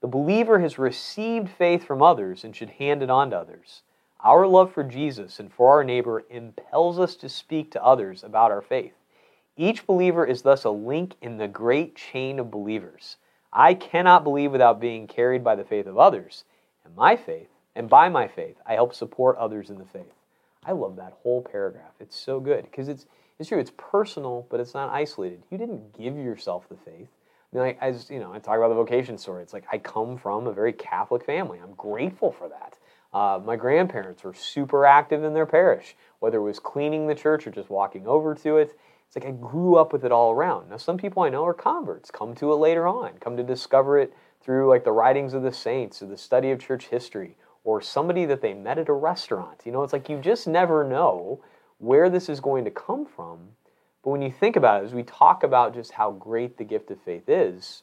The believer has received faith from others and should hand it on to others. Our love for Jesus and for our neighbor impels us to speak to others about our faith. Each believer is thus a link in the great chain of believers. I cannot believe without being carried by the faith of others, and my faith, and by my faith, I help support others in the faith. I love that whole paragraph. It's so good because it's it's true, it's personal, but it's not isolated. You didn't give yourself the faith. I mean, as you know, I talk about the vocation story. It's like I come from a very Catholic family. I'm grateful for that. Uh, my grandparents were super active in their parish, whether it was cleaning the church or just walking over to it. It's like I grew up with it all around. Now, some people I know are converts, come to it later on, come to discover it through like the writings of the saints or the study of church history or somebody that they met at a restaurant. You know, it's like you just never know where this is going to come from. But when you think about it, as we talk about just how great the gift of faith is,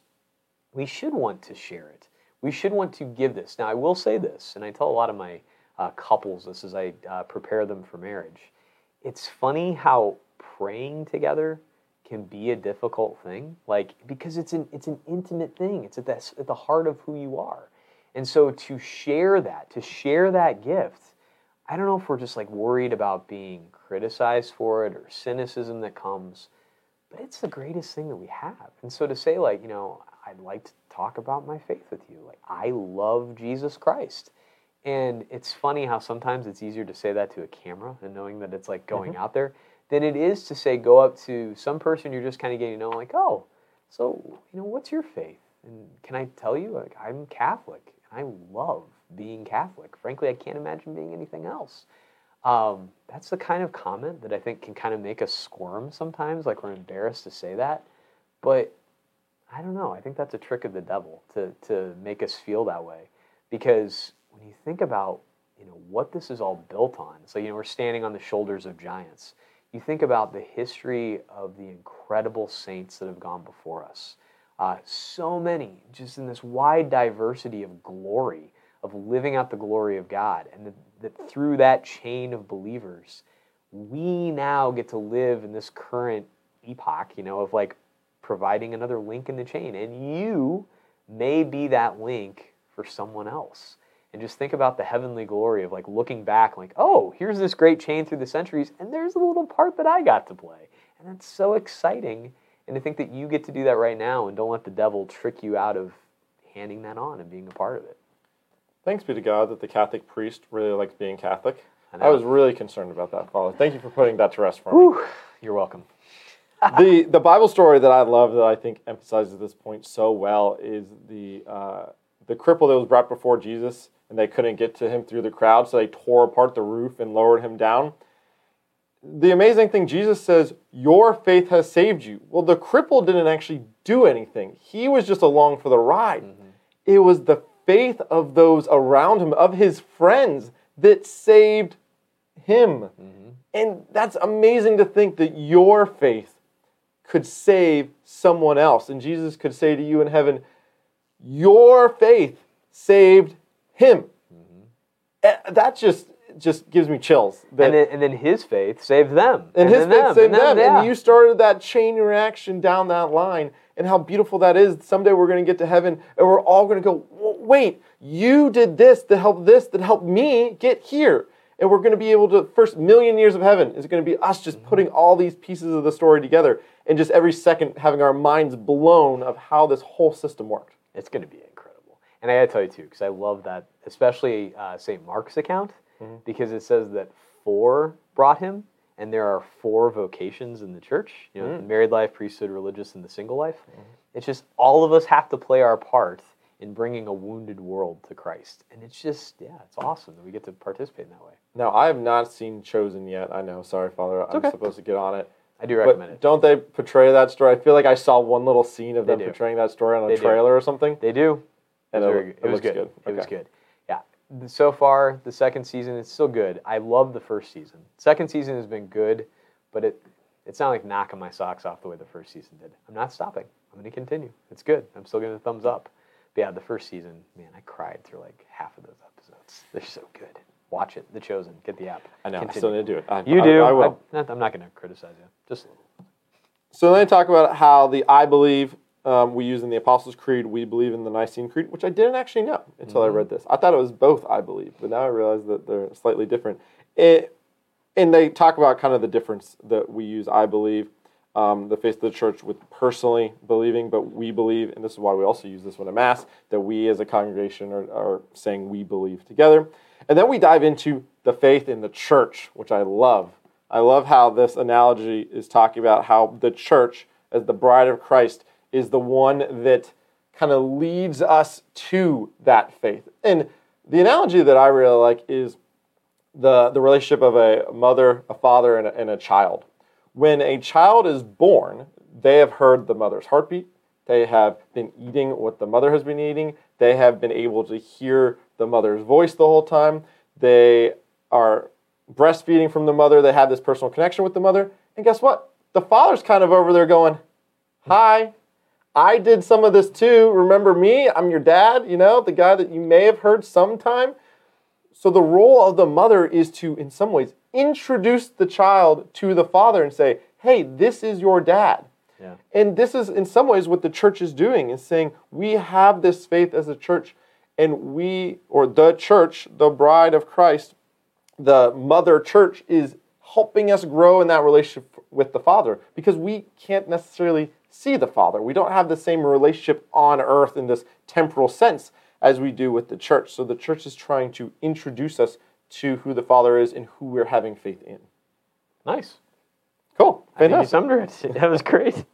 we should want to share it. We should want to give this. Now, I will say this, and I tell a lot of my uh, couples this as I uh, prepare them for marriage. It's funny how praying together can be a difficult thing, like because it's an it's an intimate thing. It's at the at the heart of who you are, and so to share that, to share that gift, I don't know if we're just like worried about being criticized for it or cynicism that comes, but it's the greatest thing that we have. And so to say, like, you know, I'd like to talk about my faith with you. Like, I love Jesus Christ. And it's funny how sometimes it's easier to say that to a camera and knowing that it's like going mm-hmm. out there than it is to say, go up to some person you're just kind of getting to know, like, oh, so, you know, what's your faith? And can I tell you, like, I'm Catholic. and I love being Catholic. Frankly, I can't imagine being anything else. Um, that's the kind of comment that I think can kind of make us squirm sometimes, like we're embarrassed to say that. But I don't know. I think that's a trick of the devil to, to make us feel that way. Because when you think about you know what this is all built on, so you know we're standing on the shoulders of giants. You think about the history of the incredible saints that have gone before us. Uh, so many, just in this wide diversity of glory of living out the glory of God. And that, that through that chain of believers, we now get to live in this current epoch, you know, of like providing another link in the chain. And you may be that link for someone else. And just think about the heavenly glory of like looking back, like, oh, here's this great chain through the centuries, and there's a little part that I got to play. And that's so exciting. And to think that you get to do that right now and don't let the devil trick you out of handing that on and being a part of it. Thanks be to God that the Catholic priest really likes being Catholic. I I, was really concerned about that, Father. Thank you for putting that to rest for me. You're welcome. the the Bible story that I love that I think emphasizes this point so well is the uh, the cripple that was brought before Jesus and they couldn't get to him through the crowd, so they tore apart the roof and lowered him down. The amazing thing, Jesus says, "Your faith has saved you." Well, the cripple didn't actually do anything; he was just along for the ride. It was the faith of those around him, of his friends, that saved him. And that's amazing to think that your faith could save someone else. And Jesus could say to you in heaven, Your faith saved him. Eh, That just just gives me chills. And then, and then his faith saved them. and his then faith saved and them. yeah. And you started that chain reaction down that line. And how beautiful that is. Someday we're going to get to heaven and we're all going to go, wait, you did this to help this, that helped me get here. And we're going to be able to, first million years of heaven is going to be us Mm-hmm. just putting all these pieces of the story together and just every second having our minds blown of how this whole system worked. It's going to be incredible. And I got to tell you too, because I love that, especially uh, St. Mark's account, Mm-hmm. because it says that four brought him, and there are four vocations in the church. You know, Mm. the married life, priesthood, religious, and the single life. It's just all of us have to play our part in bringing a wounded world to Christ, and it's just yeah, it's awesome that we get to participate in that way. Now, I have not seen Chosen yet. I know. Sorry, Father. I'm okay. supposed to get on it. I do recommend But it. don't they portray that story? I feel like I saw one little scene of They them do. portraying that story on a They do. trailer or something. They do. It And was, it- very good. it It was good. good. It was good. So far, the second season is still good. I love the first season. Second season has been good, but it it's not like knocking my socks off the way the first season did. I'm not stopping. I'm going to continue. It's good. I'm still giving a thumbs up. But yeah, the first season, man, I cried through like half of those episodes. They're so good. Watch it. The Chosen. Get the app. I know. I Continue. still need to do it. I, You I- do. I, will. I, am not going to criticize you. Just So then they talk about how the I believe um, we use in the Apostles' Creed, we believe in the Nicene Creed, which I didn't actually know until I read this. I thought it was both I believe, but now I realize that they're slightly different. It, and they talk about kind of the difference that we use I believe, um, the faith of the church with personally believing, but we believe, and this is why we also use this one at Mass, that we as a congregation are, are saying we believe together. And then we dive into the faith in the church, which I love. I love how this analogy is talking about how the church, as the bride of Christ, is the one that kind of leads us to that faith. And the analogy that I really like is the, the relationship of a mother, a father, and a, and a child. When a child is born, they have heard the mother's heartbeat. They have been eating what the mother has been eating. They have been able to hear the mother's voice the whole time. They are breastfeeding from the mother. They have this personal connection with the mother. And guess what? The father's kind of over there going, Hi, I did some of this too. Remember me? I'm your dad, you know, the guy that you may have heard sometime. So the role of the mother is to, in some ways, introduce the child to the father and say, hey, this is your dad. yeah. And this is, in some ways, what the church is doing is saying, we have this faith as a church, and we, or the church, the bride of Christ, the mother church, is helping us grow in that relationship with the Father because we can't necessarily see the Father. We don't have the same relationship on earth in this temporal sense as we do with the church. So the church is trying to introduce us to who the Father is and who we're having faith in. Nice. Cool. I think you Fantastic. summed it. That was great.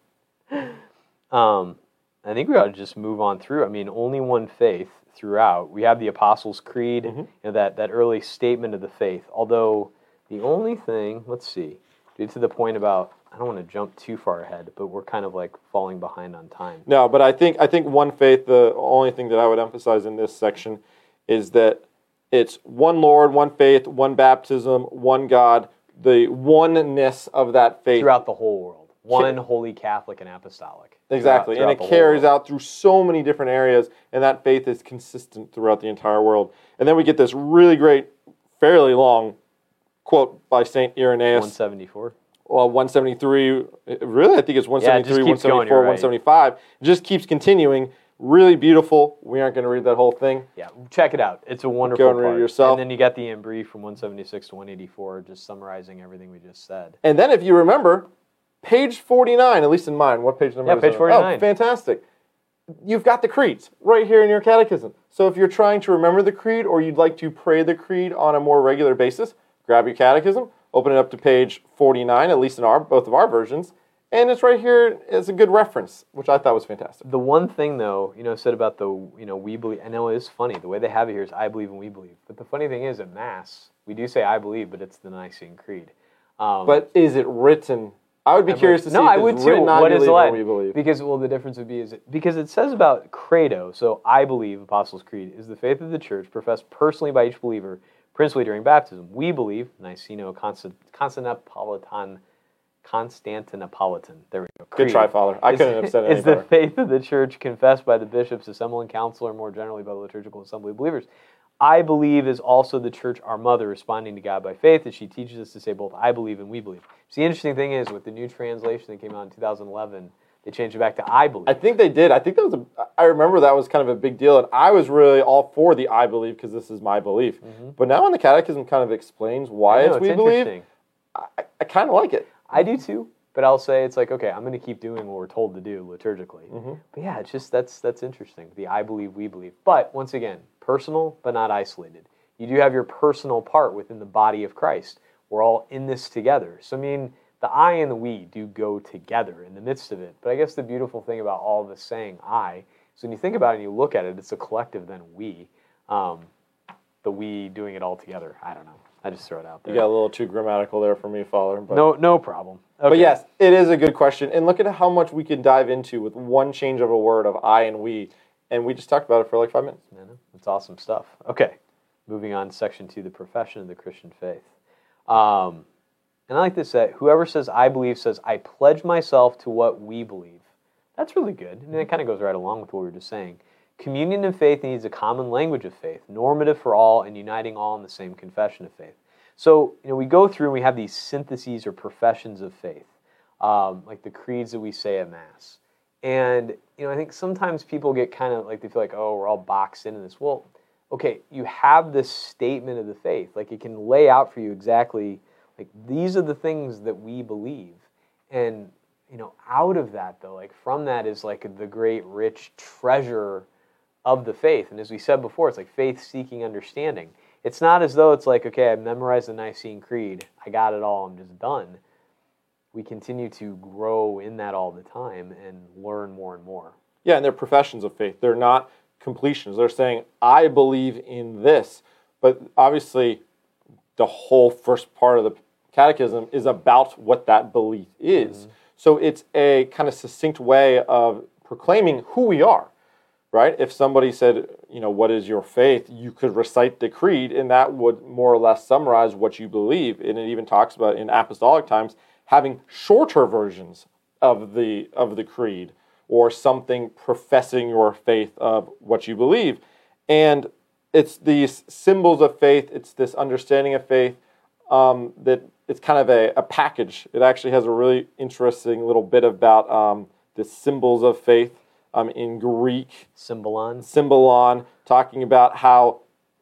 Um, I think we ought to just move on through. I mean, only one faith throughout. We have the Apostles' Creed, Mm-hmm. you know, that, that early statement of the faith. Although the only thing, let's see, due to the point about, I don't want to jump too far ahead, but we're kind of like falling behind on time. No, but I think I think one faith. The only thing that I would emphasize in this section is that it's one Lord, one faith, one baptism, one God. The oneness of that faith Throughout the whole world. one holy Catholic and apostolic. Exactly, throughout- and it carries out through so many different areas, and that faith is consistent throughout the entire world. And then we get this really great, fairly long quote by Saint Irenaeus. 174. Well, 173. Really, I think it's 173, keeps going, 174, you're right. 175. It just keeps continuing. Really beautiful. We aren't going to read that whole thing. Yeah, check it out. It's a wonderful Go and read it yourself. And then you got the in brief from 176 to 184, just summarizing everything we just said. And then, if you remember, page 49, at least in mine, what page number Yeah, is page 49. Oh, fantastic. You've got the creeds right here in your catechism. So if you're trying to remember the creed or you'd like to pray the creed on a more regular basis, grab your catechism, open it up to page 49, at least in our both of our versions, and it's right here as a good reference, which I thought was fantastic. The one thing, though, you know, said about the, you know, we believe, I know it is funny. The way they have it here is I believe and we believe. But the funny thing is, at Mass, we do say I believe, but it's the Nicene Creed. Um, But is it written? I would be curious to see no, I would too. What is believe like? we believe. Because well, the difference would be is it, because it says about credo. So I believe Apostles' Creed is the faith of the Church professed personally by each believer, principally during baptism. We believe Niceno Constant, Constantinopolitan, Constantinopolitan. There we go. Good try, Father. I is- couldn't have said it Is the faith of the church confessed by the bishops, assembling council, or more generally by the liturgical assembly of believers? I believe is also the church our mother, responding to God by faith, as she teaches us to say both I believe and we believe. So the interesting thing is, with the new translation that came out in 2011, they changed it back to I believe. I think they did. I think that was a. I remember that was kind of a big deal, and I was really all for the I believe because this is my belief. But now, when the Catechism kind of explains why Mm-hmm. Know, it's we believe, interesting. I, I kind of like it. I do too, but I'll say it's like okay, I'm going to keep doing what we're told to do liturgically. Mm-hmm. But yeah, it's just that's that's interesting. The I believe, we believe. But once again, personal but not isolated. You do have your personal part within the body of Christ. We're all in this together. So I mean, the I and the we do go together in the midst of it. But I guess the beautiful thing about all us saying I is when you think about it and you look at it, it's a collective then we. Um, the we doing it all together. I don't know. I just throw it out there. You got a little too grammatical there for me, Father. But, No, no problem. but yes, it is a good question, and look at how much we can dive into with one change of a word of I and we, and we just talked about it for like five minutes. Know. It's awesome stuff. Okay, moving on to section two, the profession of the Christian faith. Um, and I like this that whoever says I believe says I pledge myself to what we believe. That's really good. And it kind of goes right along with what we were just saying. Communion in faith needs a common language of faith, normative for all, and uniting all in the same confession of faith. So, you know, we go through and we have these syntheses or professions of faith, um, like the creeds that we say at Mass. And, you know, I think sometimes people get kind of like they feel like, oh, we're all boxed into this. Well, okay, you have this statement of the faith. Like it can lay out for you exactly, like, these are the things that we believe. And, you know, out of that, though, like from that is like the great rich treasure of the faith. And as we said before, it's like faith seeking understanding. It's not as though it's like, okay, I memorized the Nicene Creed, I got it all, I'm just done. We continue to grow in that all the time and learn more and more. Yeah, and they're professions of faith. They're not completions. They're saying, I believe in this. But obviously, the whole first part of the catechism is about what that belief is. So it's a kind of succinct way of proclaiming who we are, right? If somebody said, you know, what is your faith? You could recite the creed, and that would more or less summarize what you believe. And it even talks about in apostolic times having shorter versions of the of the creed or something professing your faith of what you believe. And it's these symbols of faith, it's this understanding of faith um, that it's kind of a, a package. It actually has a really interesting little bit about um, the symbols of faith um, in Greek, Symbolon. symbolon, talking about how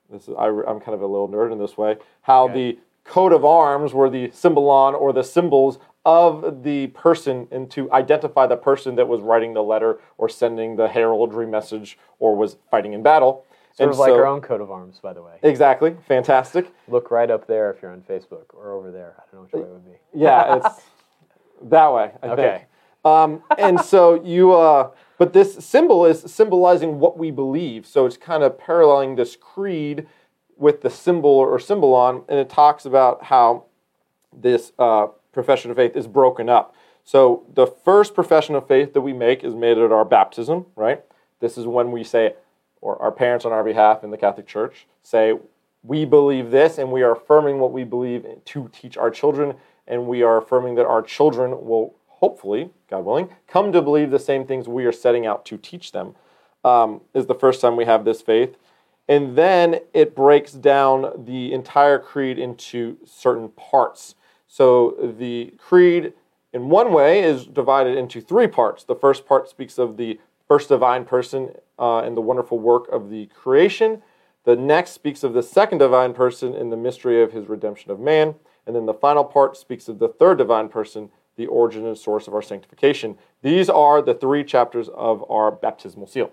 this is, I, am kind of a little nerd in this way, how the coat of arms were the symbolon or the symbols of the person and to identify the person that was writing the letter or sending the heraldry message or was fighting in battle. Sort And of like so- our own coat of arms, by the way. Exactly. Fantastic. Look right up there if you're on Facebook or over there. I don't know which way it would be. Yeah, it's that way, I Okay. think. Um, and so you, uh, but this symbol is symbolizing what we believe. So it's kind of paralleling this creed with the symbol or symbolon, and it talks about how this uh, profession of faith is broken up. So the first profession of faith that we make is made at our baptism, right? This is when we say, or our parents on our behalf in the Catholic Church say, we believe this, and we are affirming what we believe to teach our children, and we are affirming that our children will hopefully, God willing, come to believe the same things we are setting out to teach them. Um, is the first time we have this faith. And then it breaks down the entire creed into certain parts. So the creed, in one way, is divided into three parts. The first part speaks of the first divine person uh, and the wonderful work of the creation. The next speaks of the second divine person in the mystery of his redemption of man. And then the final part speaks of the third divine person, the origin and source of our sanctification. These are the three chapters of our baptismal seal.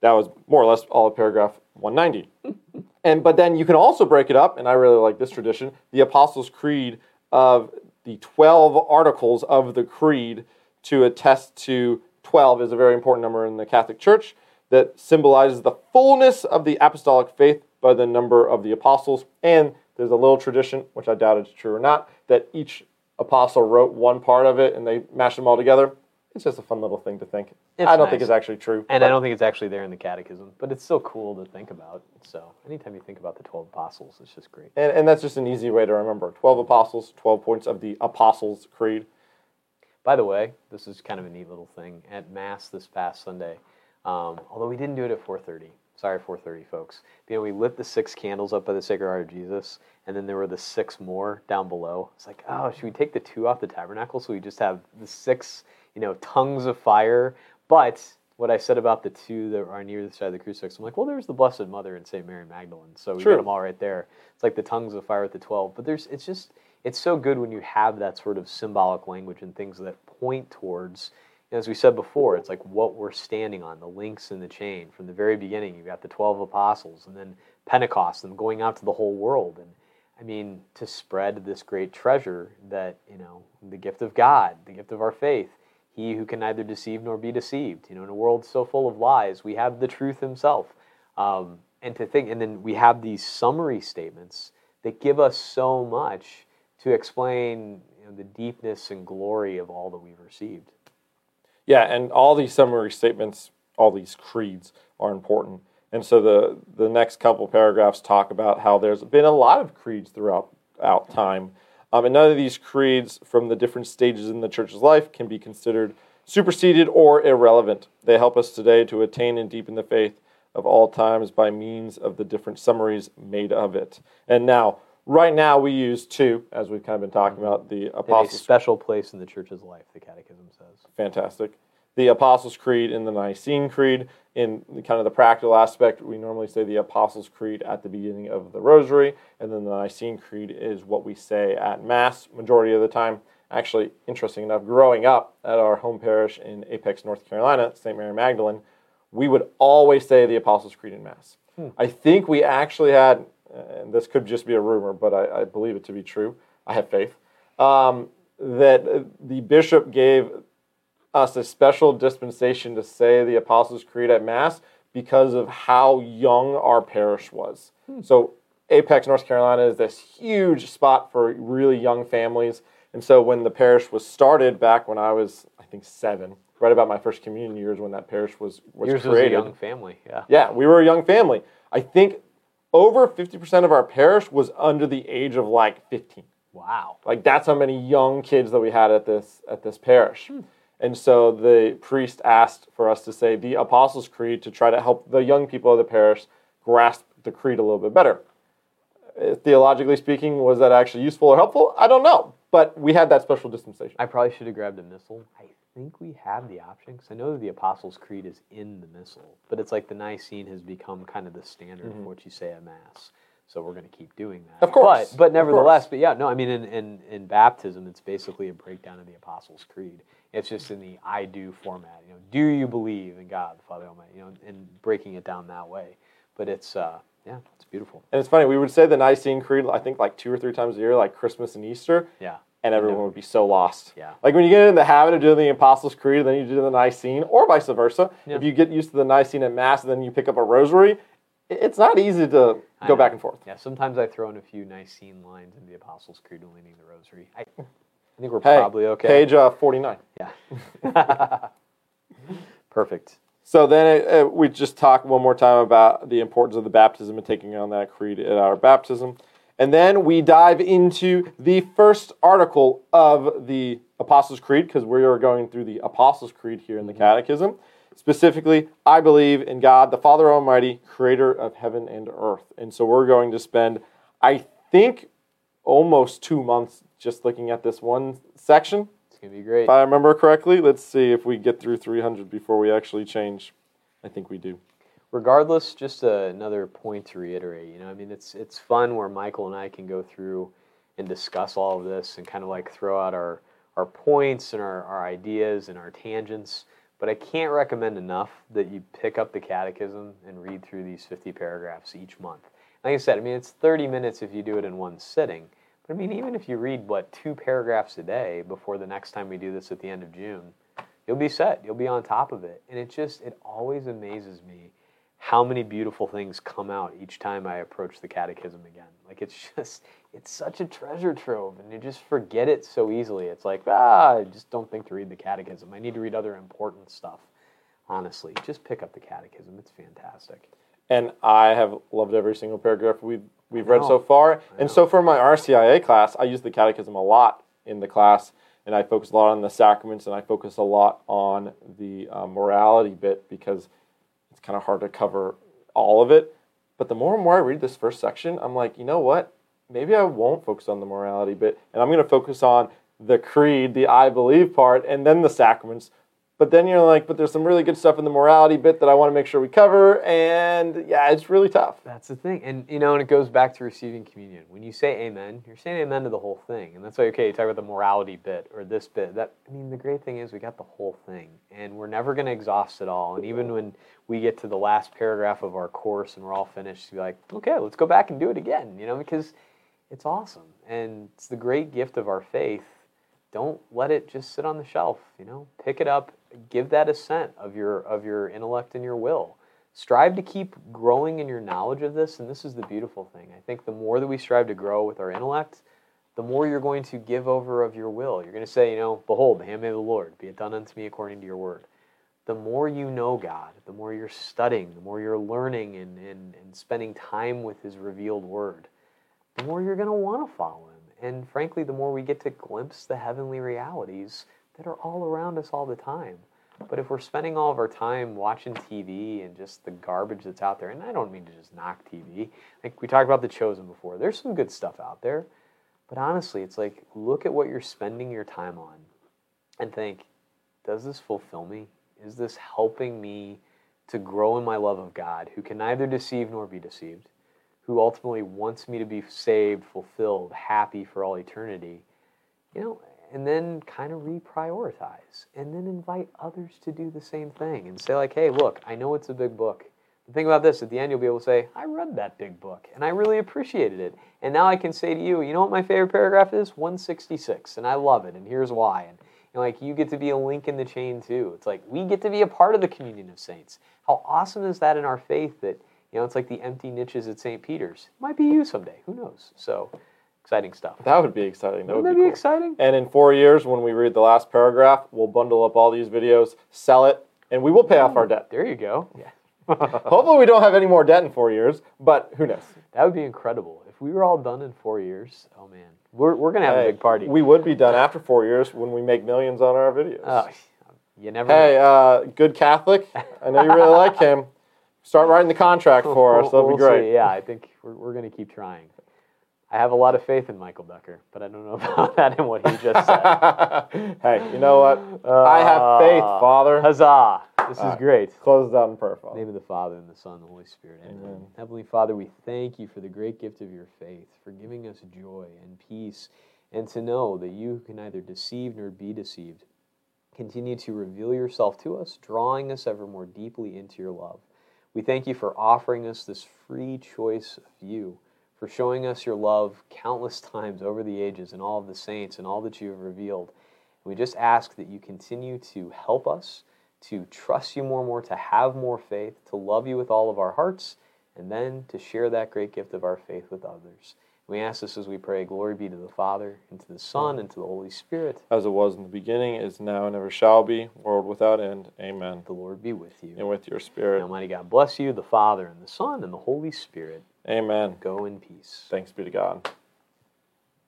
That was more or less all of paragraph 190. and but then you can also break it up, and I really like this tradition, the Apostles' Creed of the 12 articles of the creed to attest to 12 is a very important number in the Catholic Church that symbolizes the fullness of the apostolic faith by the number of the apostles. And there's a little tradition, which I doubt it's true or not, that each apostle wrote one part of it and they mashed them all together. It's just a fun little thing to think. It's I don't nice. think it's actually true. And but- I don't think it's actually there in the catechism, but it's still cool to think about. So anytime you think about the 12 apostles, it's just great. And, and that's just an easy way to remember 12 apostles, 12 points of the Apostles' Creed. By the way, this is kind of a neat little thing. At Mass this past Sunday, um, although we didn't do it at 4.30. Sorry, 4.30, folks. You know, we lit the six candles up by the Sacred Heart of Jesus, and then there were the six more down below. It's like, oh, should we take the two off the tabernacle so we just have the six, you know, tongues of fire? But what I said about the two that are near the side of the crucifix, I'm like, well, there's the Blessed Mother and St. Mary Magdalene, so we got them all right there. It's like the tongues of fire with the 12. But there's, it's just, it's so good when you have that sort of symbolic language and things that point towards, as we said before, it's like what we're standing on, the links in the chain. From the very beginning, you've got the 12 apostles, and then Pentecost, and going out to the whole world. And I mean, to spread this great treasure that, you know, the gift of God, the gift of our faith, he who can neither deceive nor be deceived. You know, in a world so full of lies, we have the truth himself. Um, and to think, and then we have these summary statements that give us so much to explain you know, the deepness and glory of all that we've received. Yeah, and all these summary statements, all these creeds are important. And so the, the next couple paragraphs talk about how there's been a lot of creeds throughout out time. Um, and none of these creeds from the different stages in the church's life can be considered superseded or irrelevant. They help us today to attain and deepen the faith of all times by means of the different summaries made of it. And now, right now, we use two, as we've kind of been talking about, the In a Apostles' special place in the church's life, the Catechism says. fantastic. The Apostles' Creed and the Nicene Creed. In kind of the practical aspect, we normally say the Apostles' Creed at the beginning of the Rosary, and then the Nicene Creed is what we say at Mass majority of the time. Actually, interesting enough, growing up at our home parish in Apex, North Carolina, St. Mary Magdalene, we would always say the Apostles' Creed in Mass. Hmm. I think we actually had, and this could just be a rumor, but I, I believe it to be true. I have faith um, that the bishop gave us a special dispensation to say the Apostles' Creed at Mass because of how young our parish was. So, Apex, North Carolina is this huge spot for really young families. And so, when the parish was started back when I was, I think, seven, right about my first communion years when that parish was, was Yours was a created. young family, yeah. Yeah, we were a young family. I think over 50% of our parish was under the age of like 15. Wow. Like that's how many young kids that we had at this at this parish. And so the priest asked for us to say the Apostles' Creed to try to help the young people of the parish grasp the creed a little bit better. Uh, Theologically speaking, was that actually useful or helpful? I don't know. But we had that special dispensation. I probably should have grabbed a missal. I think we have the option because I know that the Apostles' Creed is in the missal, but it's like the Nicene has become kind of the standard for what you say at Mass. So we're going to keep doing that. Mm-hmm. Of course, But, but nevertheless, but yeah, no, I mean, in, in, in baptism, it's basically a breakdown of the Apostles' Creed. It's just in the I do format. You know, do you believe in God, the Father Almighty? You know, and breaking it down that way. But it's, uh, yeah, it's beautiful. And it's funny, we would say the Nicene Creed, I think like two or three times a year, like Christmas and Easter. Yeah. and everyone would be so lost. Yeah. Like when you get in the habit of doing the Apostles' Creed, and then you do the Nicene, or vice versa. Yeah. If you get used to the Nicene at Mass, and then you pick up a Rosary, it's not easy to I go know. back and forth. Yeah, sometimes I throw in a few Nicene lines in the Apostles' Creed when leading the Rosary. I, I think we're Hey, probably okay. Page uh, 49. Yeah. Perfect. So then uh, we just talk one more time about the importance of the baptism and taking on that creed at our baptism. And then we dive into the first article of the Apostles' Creed because we are going through the Apostles' Creed here in the Catechism. Specifically, I believe in God, the Father Almighty, creator of heaven and earth. And so we're going to spend, I think, almost two months just looking at this one section. It's to be great. If I remember correctly, let's see if we get through 300 before we actually change. I think we do. Regardless, just uh, another point to reiterate. You know, I mean, it's it's fun where Michael and I can go through and discuss all of this and kind of like throw out our our points and our, our ideas and our tangents. But I can't recommend enough that you pick up the catechism and read through these 50 paragraphs each month. Like I said, I mean, it's 30 minutes if you do it in one sitting. But I mean, even if you read, what, two paragraphs a day before the next time we do this at the end of June, you'll be set. You'll be on top of it. And it just, it always amazes me how many beautiful things come out each time I approach the catechism again. Like it's just, it's such a treasure trove, and you just forget it so easily. It's like, ah, I just don't think to read the catechism. I need to read other important stuff. Honestly, just pick up the catechism. It's fantastic. And I have loved every single paragraph we've, we've read so far. And so for my RCIA class, I use the catechism a lot in the class. And I focus a lot on the sacraments and I focus a lot on the uh, morality bit because it's kind of hard to cover all of it. But the more and more I read this first section, I'm like, you know what? Maybe I won't focus on the morality bit. And I'm going to focus on the creed, the I believe part, and then the sacraments. But then you're like, but there's some really good stuff in the morality bit that I want to make sure we cover. And yeah, it's really tough. That's the thing. And you know, and it goes back to receiving communion. When you say amen, you're saying amen to the whole thing. And that's why okay, you talk about the morality bit or this bit. That I mean the great thing is we got the whole thing. And we're never gonna exhaust it all. And even when we get to the last paragraph of our course and we're all finished, you're like, okay, let's go back and do it again, you know, because it's awesome. And it's the great gift of our faith. Don't let it just sit on the shelf, you know. Pick it up, give that assent of your of your intellect and your will. Strive to keep growing in your knowledge of this and this is the beautiful thing. I think the more that we strive to grow with our intellect the more you're going to give over of your will. You're going to say you know behold the handmaid of the lord be it done unto me according to your word. The more you know god the more you're studying the more you're learning and, and, and spending time with his revealed word the more you're going to want to follow him. And frankly the more we get to glimpse the heavenly realities that are all around us all the time but if we're spending all of our time watching TV and just the garbage that's out there, and I don't mean to just knock TV, like we talked about The Chosen before, there's some good stuff out there. But honestly, it's like look at what you're spending your time on and think, does this fulfill me? Is this helping me to grow in my love of God, who can neither deceive nor be deceived, who ultimately wants me to be saved, fulfilled, happy for all eternity? You know, and then kind of reprioritize and then invite others to do the same thing and say like hey look i know it's a big book. The thing about this at the end you'll be able to say i read that big book and i really appreciated it. And now i can say to you you know what my favorite paragraph is? 166 and i love it and here's why. And you know, like you get to be a link in the chain too. It's like we get to be a part of the communion of saints. How awesome is that in our faith that you know it's like the empty niches at st peter's? Might be you someday who knows? So exciting stuff That would be exciting. That wouldn't would that be, cool. exciting And in four years, when we read the last paragraph, we'll bundle up all these videos, sell it, and we will pay off our debt. There you go. Yeah. Hopefully, we don't have any more debt in four years, but who knows? that would be incredible. If we were all done in four years, oh man. We're, we're going to have Hey, a big party. We would be done after four years when we make millions on our videos. oh, you never hey, know. uh, good Catholic, I know you really like him. Start writing the contract for us. That'll We'll be great. see. Yeah, I think we're, we're going to keep trying. I have a lot of faith in Michael Becker, but I don't know about that and what he just said. hey, you know what? I have faith, Uh, Father. Huzzah! This is All right. great. Close it out in prayer, In the name of the Father, and the Son, and the Holy Spirit. Amen. Amen. Heavenly Father, we thank you for the great gift of your faith, for giving us joy and peace, and to know that you can neither deceive nor be deceived. Continue to reveal yourself to us, drawing us ever more deeply into your love. We thank you for offering us this free choice of you, for showing us your love countless times over the ages and all of the saints and all that you have revealed. We just ask that you continue to help us to trust you more and more, to have more faith, to love you with all of our hearts, and then to share that great gift of our faith with others. We ask this as we pray. Glory be to the Father, and to the Son, and to the Holy Spirit. As it was in the beginning, is now, and ever shall be, world without end. Amen. The Lord be with you. And with your spirit. Almighty God bless you, the Father, and the Son, and the Holy Spirit. Amen. Go in peace. Thanks be to God.